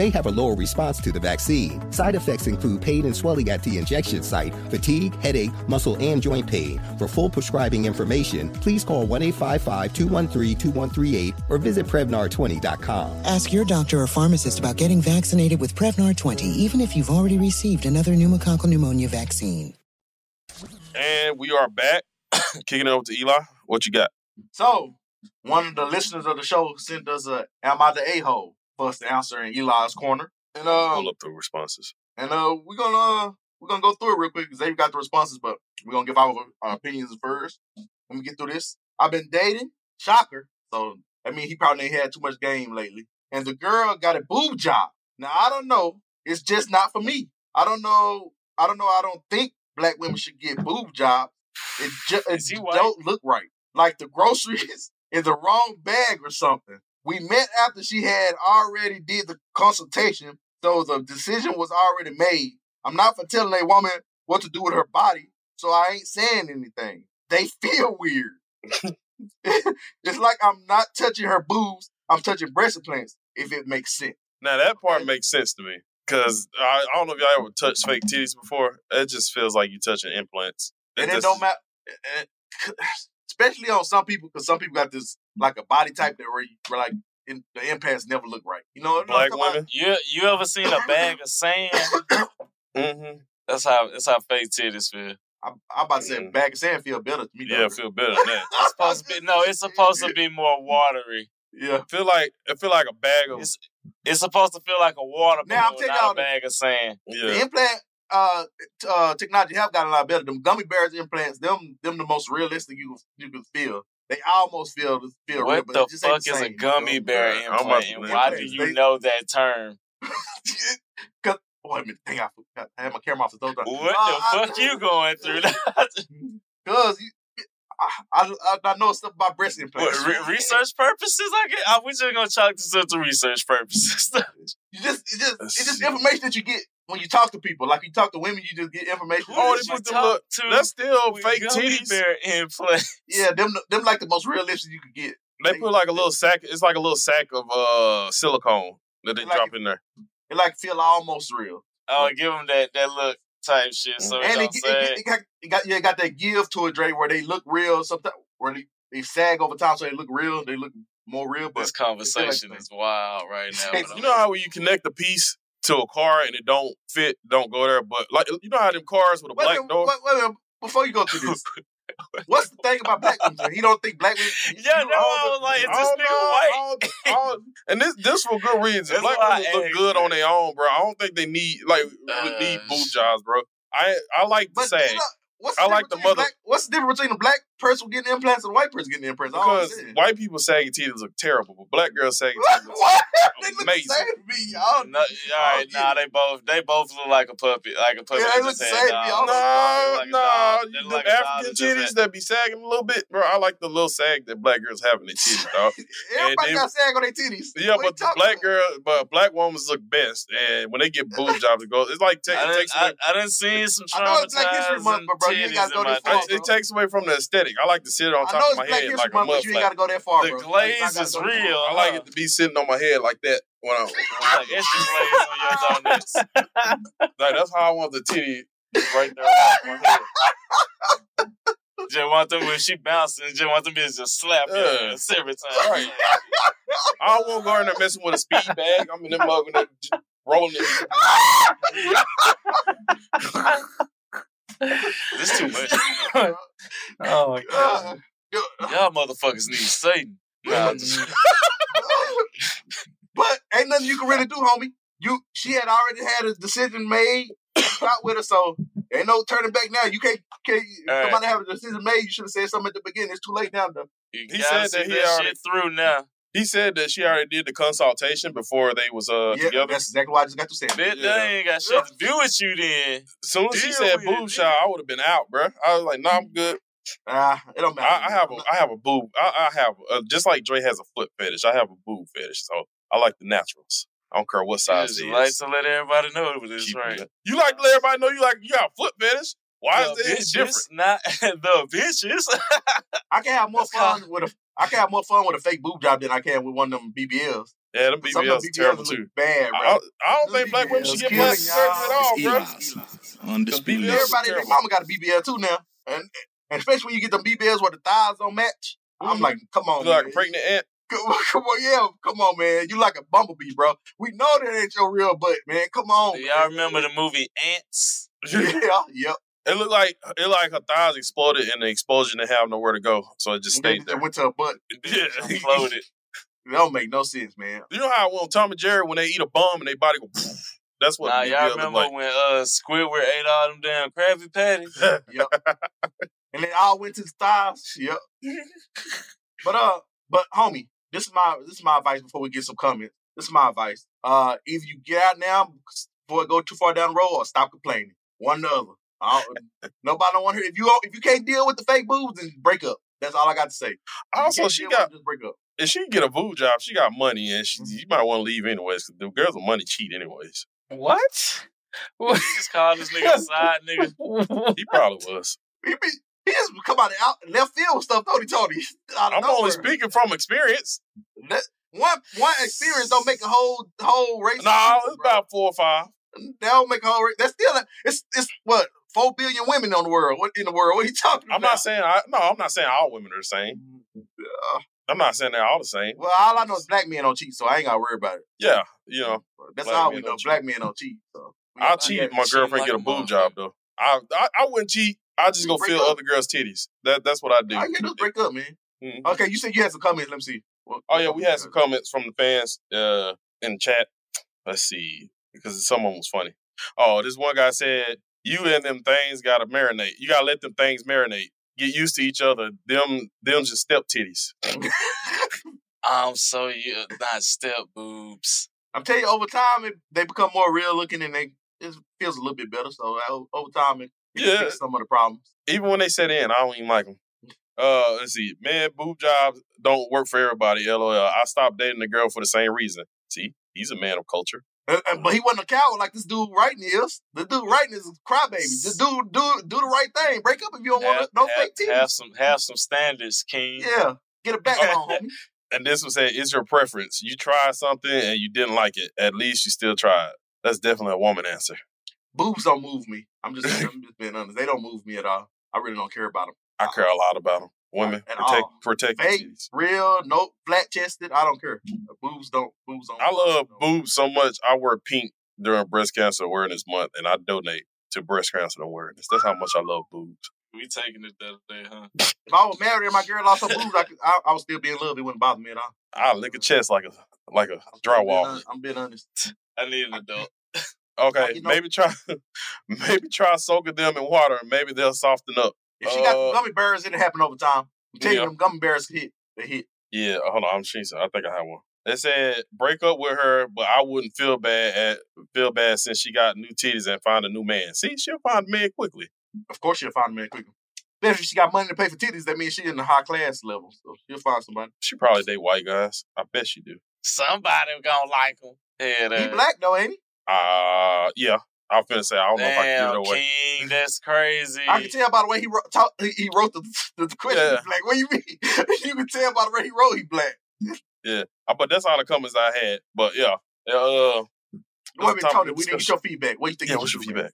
may have a lower response to the vaccine. Side effects include pain and swelling at the injection site, fatigue, headache, muscle, and joint pain. For full prescribing information, please call 1 855 213 2138 or visit Prevnar20.com. Ask your doctor or pharmacist about getting vaccinated with Prevnar 20, even if you've already received another pneumococcal pneumonia vaccine. And we are back. Kicking it over to Eli. What you got? So, one of the listeners of the show sent us a "Am I the a hole?" For us to answer in Eli's corner, and uh, Pull up the responses. and uh, we're gonna uh, we're gonna go through it real quick because they've got the responses, but we're gonna give our, our opinions first. Let me get through this. I've been dating, shocker. So I mean, he probably ain't had too much game lately, and the girl got a boob job. Now I don't know. It's just not for me. I don't know. I don't know. I don't think black women should get boob jobs. It just it don't look right. Like the groceries in the wrong bag or something. We met after she had already did the consultation, so the decision was already made. I'm not for telling a woman what to do with her body, so I ain't saying anything. They feel weird. it's like I'm not touching her boobs. I'm touching breast implants. If it makes sense. Now that part makes sense to me because I, I don't know if y'all ever touched fake titties before. It just feels like you're touching implants. And it just- don't matter, eh, eh, especially on some people, because some people got this like a body type that where, you, where like in, the implants never look right. You know, black I'm talking about? You you ever seen a bag of sand? mm-hmm. That's how that's how fake titties feel. I'm, I'm about to say bag of sand feel better to me. Yeah, though. feel better than that. It's supposed to be no. It's supposed to be more watery. Yeah, feel like it feel like a bag of It's supposed to feel like a water Now, I'm balloon, telling not a bag of sand. The implant uh, uh, technology have gotten a lot better. Them gummy bears implants, them them the most realistic you you can feel. They almost feel feel real, What but the it just ain't fuck the is a gummy bear I'm about implant, and why do you They- know that term? Cause, wait a minute, dang, I, forgot. I had my camera off the those What Uh, the fuck you going through? Cause you, I, I I know stuff about breast implants. What, re- research purposes? I get. I, we just gonna chalk this up to research purposes. You just it's just it's just information that you get when you talk to people. Like you talk to women, you just get information. Oh, they put the look. That's still fake titties. bear implant. Yeah, them them like the most realistic you could get. They put like a little sack. It's like a little sack of uh silicone that they Like- drop in there. It like feel almost real. Oh, give them that that look type shit. So and it, it, it, got it got yeah, it got that give to a Dre, where they look real. Sometimes where they, they sag over time, so they look real. They look more real. But this conversation is wild right now. You know how when you connect a piece to a car and it don't fit, don't go there. But like you know how them cars with a Wait, black wait, door. wait, wait, wait, before you go through this, what's the thing about black women? He don't think black women. Yeah, no, I was like, it's just this nigga white? I don't- I don't- and this this for good reason. That's Black why women look asked, good on their own, bro. I don't think they need like need Uh, boob jobs, bro. I I like the But sag. you know, what's I like the mother Black, what's the difference between a black person getting implants and a white person getting implants? Because understand. white people sagging titties look terrible, but black girls sagging titties look What? They look the same to me. I don't, No, all right, nah, they both they both look like a puppy, like a puppy. Yeah, that they look just the had same to me. dogs. No, Like a no, dog. The like African that titties that be sagging a little bit, bro. I like the little sag that black girls have in their titties, dog. Everybody then- got sag on their titties. Yeah, What but the talking black girl, but black women look best, and when they get boob jobs, it goes. It's like take, I it done, takes away. I, I done seen some I know it's Black History Month, but bro, you ain't titties gotta go this far, it, it takes away from the aesthetic. I like to sit on top of my head like a Month, mud but you ain't got to go that far, The bro. Glaze you is go that far. real. I like uh, it to be sitting on my head like that when I, like extra glaze on your donuts. like that's how I want the titty right there on top of my head. Just want them when she bouncing, just want them bitches just slap your Yeah. ass every time. Right. I don't want to go in there messing with a speed bag. I'm in there mugging it, rolling it. This too much. Oh my god. Ah, ah. Y'all motherfuckers need Satan. Nah, I'm just- mm. But ain't nothing you can really do, homie. You she had already had a decision made, got with her, so ain't no turning back now. You can't can't All right. somebody have a decision made. You should have said something at the beginning. It's too late now though. you He gotta said see that he that already- shit through now. He said that she already did the consultation before they was uh Yeah, together. that's exactly what I just got to say. Bitch, Yeah. they ain't got shit to do with you then. Soon as she said with boob shot, I would have been out, bro. I was like, nah, I'm good. Ah, it don't matter. I, I have a, I have a boob. I, I have uh, just like Dre has a foot fetish. I have a boob fetish, so I like the naturals. I don't care what size Just it is. like to let everybody know it was right. it. You like to let everybody know you like you got a foot fetish. Why the is that bitches, different? Not the bitches. I can have more fun with a I can have more fun with a fake boob job than I can with one of them BBLs. Yeah, them Some of BBLs them are terrible too. Bad, bro. I, I don't Them think black women should BBLs get killing plastic surgery at all, bro. Undisputed. Everybody, their mama got a BBL too now, and, and especially when you get them BBLs where the thighs don't match. I'm Mhm. like, come on, You like a man. pregnant ant. Come, come on, yeah, come on, man. You like a bumblebee, bro. We know that ain't your real butt, man. Come on, Do y'all man. remember the movie Antz? Yeah, yep. It looked like it like her thighs exploded and the explosion didn't have nowhere to go, so it just And then stayed it there. went to a butt. Yeah. Imploded. That don't make no sense, man. You know how when Tom and Jerry when they eat a bum and they body go, poof, that's what Nah, BBL y'all remember like. when uh Squidward ate all them damn Krabby Patties? Yep. and they all went to the thighs. Yep. But uh, but homie, this is my this is my advice before we get some comments. This is my advice. Uh, either you get out now before it go too far down the road, or stop complaining. One or the other. I don't- nobody don't want her. If you if you can't deal with the fake boobs, then break up. That's all I got to say. Also, she got it, just break up. if she get a boob job, she got money and Mm-hmm. she, you might want to leave anyways. Cause the girls with money cheat anyways. What? You just call this nigga a side nigga. He probably was. He, be, he just come out of out left field with stuff. Tony Tony. Out of I'm only speaking from experience. That, one one experience don't make a whole whole race. No, it's about four or five. That don't make a whole race. That's still a, it's it's what four billion women on the world. What in the world? What are you talking I'm about? not saying I no, I'm not saying all women are the same. I'm not saying they're all the same. Well, all I know is black men don't cheat, so I ain't gotta worry about it. Yeah, you know, That's all we know. Black men don't cheat. So I'll cheat if my girlfriend get a boob job though. I, I I wouldn't cheat. I just go feel up. other girls' titties. That that's what I do. Gotta do is break up, man. Mhm. Okay, you said you had some comments. Let me see. What- Oh yeah, we had some comments from the fans. Uh, in the chat. Let's see, because someone was funny. Oh, this one guy said, "You and them things gotta marinate. You gotta let them things marinate. Get used to each other. Them, them just step titties." I'm so you not step boobs. I'm telling you, over time, it, they become more real looking and they it feels a little bit better. So uh, over time, it, it Yeah. fix some of the problems. Even when they set in, I don't even like them. Uh, let's see, man, boob jobs don't work for everybody. LOL. I stopped dating a girl for the same reason. See, he's a man of culture. Uh, uh, but he wasn't a coward like this dude writing is. The dude writing is a crybaby. Just do do do the right thing. Break up if you don't want Have, no have- fake titties. have some have some standards, King. Yeah, get it back on. And this was saying, it's your preference. You tried something and you didn't like it. At least you still tried. That's definitely a woman answer. Boobs don't move me. I'm just, I'm just being honest. They don't move me at all. I really don't care about them. I care a lot about them. Women At protect all. protect. your Fake, titties. real, no flat chested. I don't care. Boobs don't. Boobs don't. I love boobs so much. I wear pink during Breast Cancer Awareness Month, and I donate to breast cancer awareness. That's how much I love boobs. We taking it the other day, huh? If I was married and my girl lost her boobs, I, could, I, I would still be in love. It wouldn't bother me at all. I lick a chest like a like a I'm being, drywall. I'm being honest. I need an adult. Okay, you know- maybe try maybe try soaking them in water, and maybe they'll soften up. If she got Uh, gummy bears, it'll happen over time. I'm telling yeah. you, them gummy bears hit. They hit. Yeah, hold on. I'm sure I think I have one. They said break up with her, but I wouldn't feel bad at feel bad since she got new titties and find a new man. See, she'll find a man quickly. Of course, she'll find a man quickly. Especially if she got money to pay for titties, that means she's in the high class level. So she'll find somebody. She probably date white guys. I bet she do. Somebody gonna like him. Yeah, He black though, ain't he? Uh yeah. I was finna say I don't know if I can Damn, give it away. King, that's crazy. I can tell by the way he wrote. Talk, he, he wrote the, the, the question. Yeah. Black. What do you mean? you can tell by the way he wrote. He black. Yeah, but that's all the comments I had. But yeah, uh, Wait a minute, topic Tony. We didn't get your feedback. What do you think? yeah. What's your do, feedback?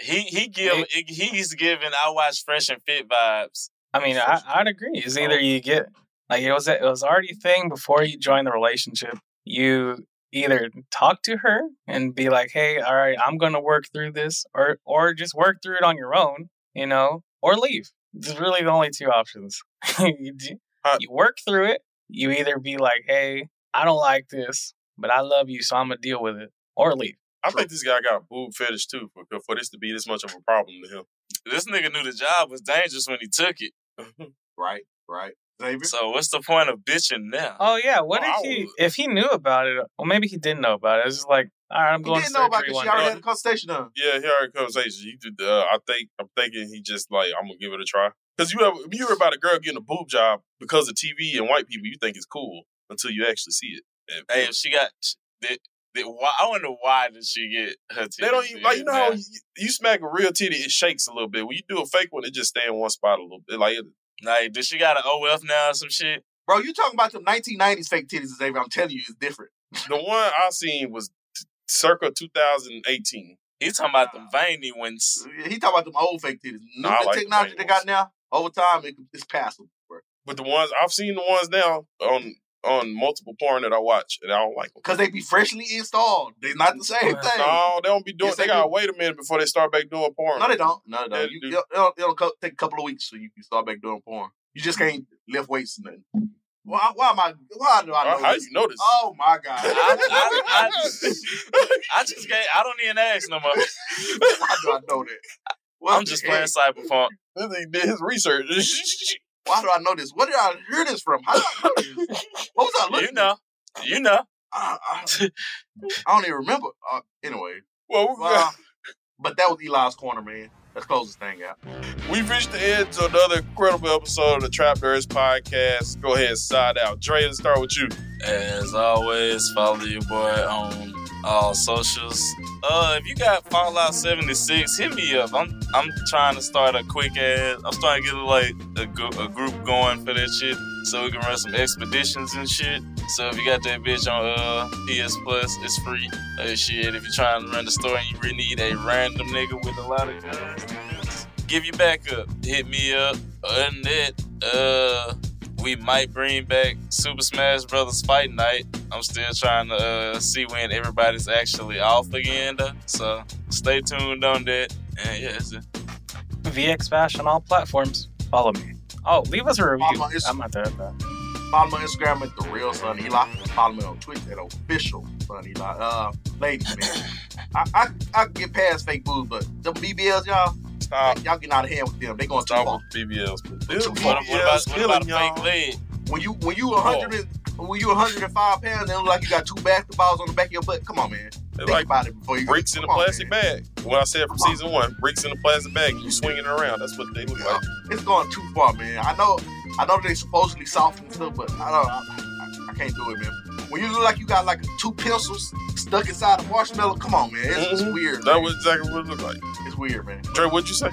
He he give he's giving I watch Fresh and Fit vibes. I mean, I, I'd agree. It's either you get like it was it was already a thing before you join the relationship. You either talk to her and be like, "Hey, all right, I'm going to work through this," or or just work through it on your own, you know, or leave. There's really the only two options. you, do- uh you work through it. You either be like, "Hey, I don't like this, but I love you, so I'm gonna deal with it," or leave. I think this guy got a boob fetish too for, for this to be this much of a problem to him. This nigga knew the job was dangerous when he took it. Right, right. Xavier? So what's the point of bitching now? Oh yeah, what Oh, I if he if he knew about it? Well, maybe he didn't know about it. It's just like, all right, I'm He going to didn't know about surgery this. She already day. had a consultation done. Yeah, he already conversation. He did. Uh, I think I'm thinking he just like I'm gonna give it a try. Because you ever you hear about a girl getting a boob job because of TV and white people, you think it's cool until you actually see it. And Hey, if she got, did, did, why, I wonder why did she get her titties? they don't even like you know how you, you smack a real titty, it shakes a little bit. When you do a fake one, it just stay in one spot a little bit. Like it, Like, does she got an OF now or some shit? Bro, you talking about the 1990s fake titties, Xavier. I'm telling you, it's different. the one I seen was t- circa 2018. He's talking about the veiny ones. Uh, he talking about them old fake titties. New Nah, the like technology fake they got now, over time, it, it's passable. Bro. But the ones I've seen the ones now on on multiple porn that I watch, and I don't like them. Because they be freshly installed. They're not the same thing. No, they don't be doing. Yes, they, they gotta do. wait a minute before they start back doing porn. No, they don't. No, they don't. they You, do. it'll, it'll, it'll take a couple of weeks so you can start back doing porn. You just can't lift weights and nothing. Why, why am I? Why do I know How, how this? you know this? Oh my god! I, I, I, I just can't. I don't even ask no more. Why do I know that? What I'm just heck? playing cyberpunk. This nigga did his research. Why do I know this? Where did I hear this from? How did I know this? What was I looking? You know, you know. I, I, I don't even remember. Uh, anyway, well, we well, but that was Eli's corner, man. Let's close this thing out. We've reached the end to another incredible episode of the Trap Nerds podcast. Go ahead and side out. Dre, let's start with you. As always, follow your boy on all socials. Uh, if you got Fallout 76, hit me up. I'm I'm trying to start a quick ass. I'm starting to get like a, a group going for that shit, so we can run some expeditions and shit. So if you got that bitch on uh PS Plus, it's free. Uh, shit, if you're trying to run the store and you really need a random nigga with a lot of guns, give you back up. Hit me up. Other than that, uh, we might bring back Super Smash Brothers Fight Night. I'm still trying to uh, see when everybody's actually off again, though. So stay tuned on that. And yeah, that's it. VxVash on all platforms. Follow me. Oh, leave us a review. Follow my Instagram. I'm not there. Follow me on Instagram at the real Son Eli. Follow me on Twitter at official Son Eli. Uh, ladies, man, I, I I can get past fake boobs, but the BBLs, y'all, Stop. y'all getting out of hand with them. They going too Stop far. with BBLs. Too Them far. BBLs killing y'all. When you when you 100 and, when you 105 pounds, it look like you got two basketballs on the back of your butt. Come on, man. Think like about it before you bricks in a plastic bag. What I said from season one, bricks in a plastic bag, you swinging around. That's what they look like. It's going too far, man. I know, I know they supposedly soft and stuff, but I don't, I, I, I can't do it, man. When you look like you got like two pencils stuck inside a marshmallow, come on, man. It's, it's weird. Mm-hmm. That man. was exactly what it looked like. It's weird, man. Trey, what'd you say?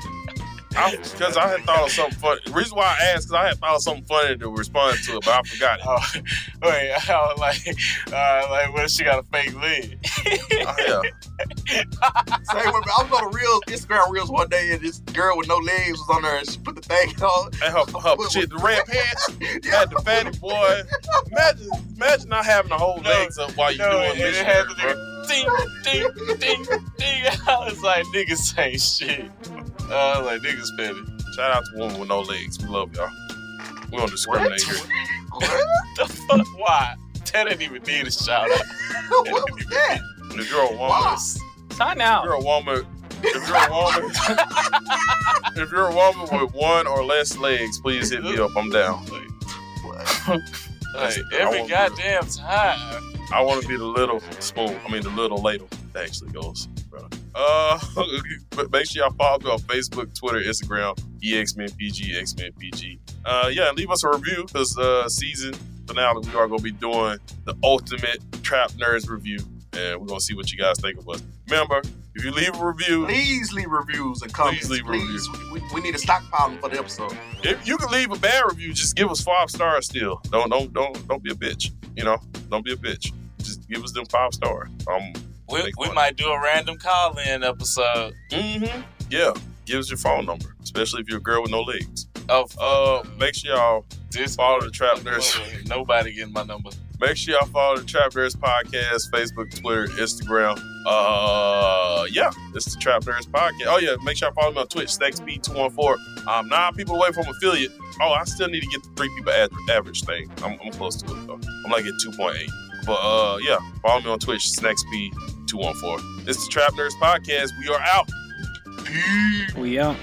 Because I, had thought of something funny. The reason why I asked, because I had thought of something funny to respond to it, but I forgot it. Oh, wait, I was like, uh, like, what if she got a fake leg? Oh, yeah. Way, man. I was on a real Instagram reels one day, and this girl with no legs was on there, and she put the thing on. And her, her shit, the red pants, yeah. had the fatty boy. Imagine, imagine not having the whole legs up while you no, doing this. it had the ding, ding, ding, ding. I was like, niggas ain't shit. I was like, niggas petty. Shout out to women with no legs. We love y'all. We don't discriminate here. the fuck? Why? That didn't even need a shout out. what was that? If you're a woman, Sign out. if you're a woman, if you're a woman, if you're a woman with one or less legs, please hit me up. I'm down. Like, I every want- goddamn time. I want to be the little spoon. I mean, the little ladle. That actually goes. Uh, but make sure y'all follow me on Facebook, Twitter, Instagram, ExManPG, ExManPG. Uh, yeah, leave us a review because uh, season finale we are gonna be doing the ultimate Trap Nerds review, and we're gonna see what you guys think of us. Remember, if you leave a review, Please leave reviews and comments. Please Please, leave a We, we need a stockpile for the episode. if you can leave a bad review, just give us five stars. Still, don't don't don't don't be a bitch. You know, don't be a bitch. Just give us them five stars. Um, We, we might do a random call in episode. Mm-hmm. Yeah. Give us your phone number, especially if you're a girl with no legs. Oh, uh, make sure y'all follow the Trap Nerds. Nobody getting my number. Make sure y'all follow the Trap Nerds Podcast, Facebook, Twitter, Instagram. Uh, yeah, it's the Trap Nerds Podcast. Oh yeah, make sure y'all follow me on Twitch, Snaxxp214. I'm nine people away from affiliate. Oh, I still need to get the three people ad- average thing. I'm, I'm close to it though. I'm like at 2.8. But uh, yeah, follow me on Twitch, Snaxxp214. It's the Trap Nerds Podcast. We are out. We out.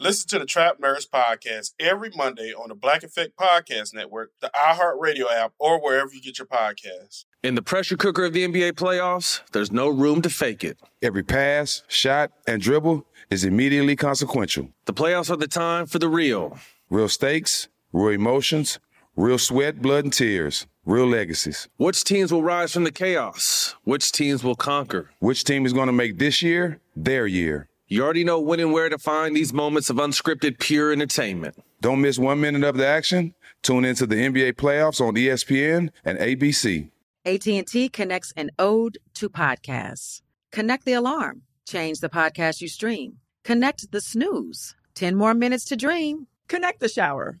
Listen to the Trap Nerds Podcast every Monday on the Black Effect Podcast Network, the iHeartRadio app, or wherever you get your podcasts. In the pressure cooker of the NBA playoffs, there's no room to fake it. Every pass, shot, and dribble is immediately consequential. The playoffs are the time for the real. Real stakes, real emotions, real sweat, blood, and tears, real legacies. Which teams will rise from the chaos? Which teams will conquer? Which team is going to make this year their year? You already know when and where to find these moments of unscripted, pure entertainment. Don't miss one minute of the action. Tune into the NBA playoffs on ESPN and ABC. AT&T connects an ode to podcasts. Connect the alarm. Change the podcast you stream. Connect the snooze. 10 more minutes to dream. Connect the shower.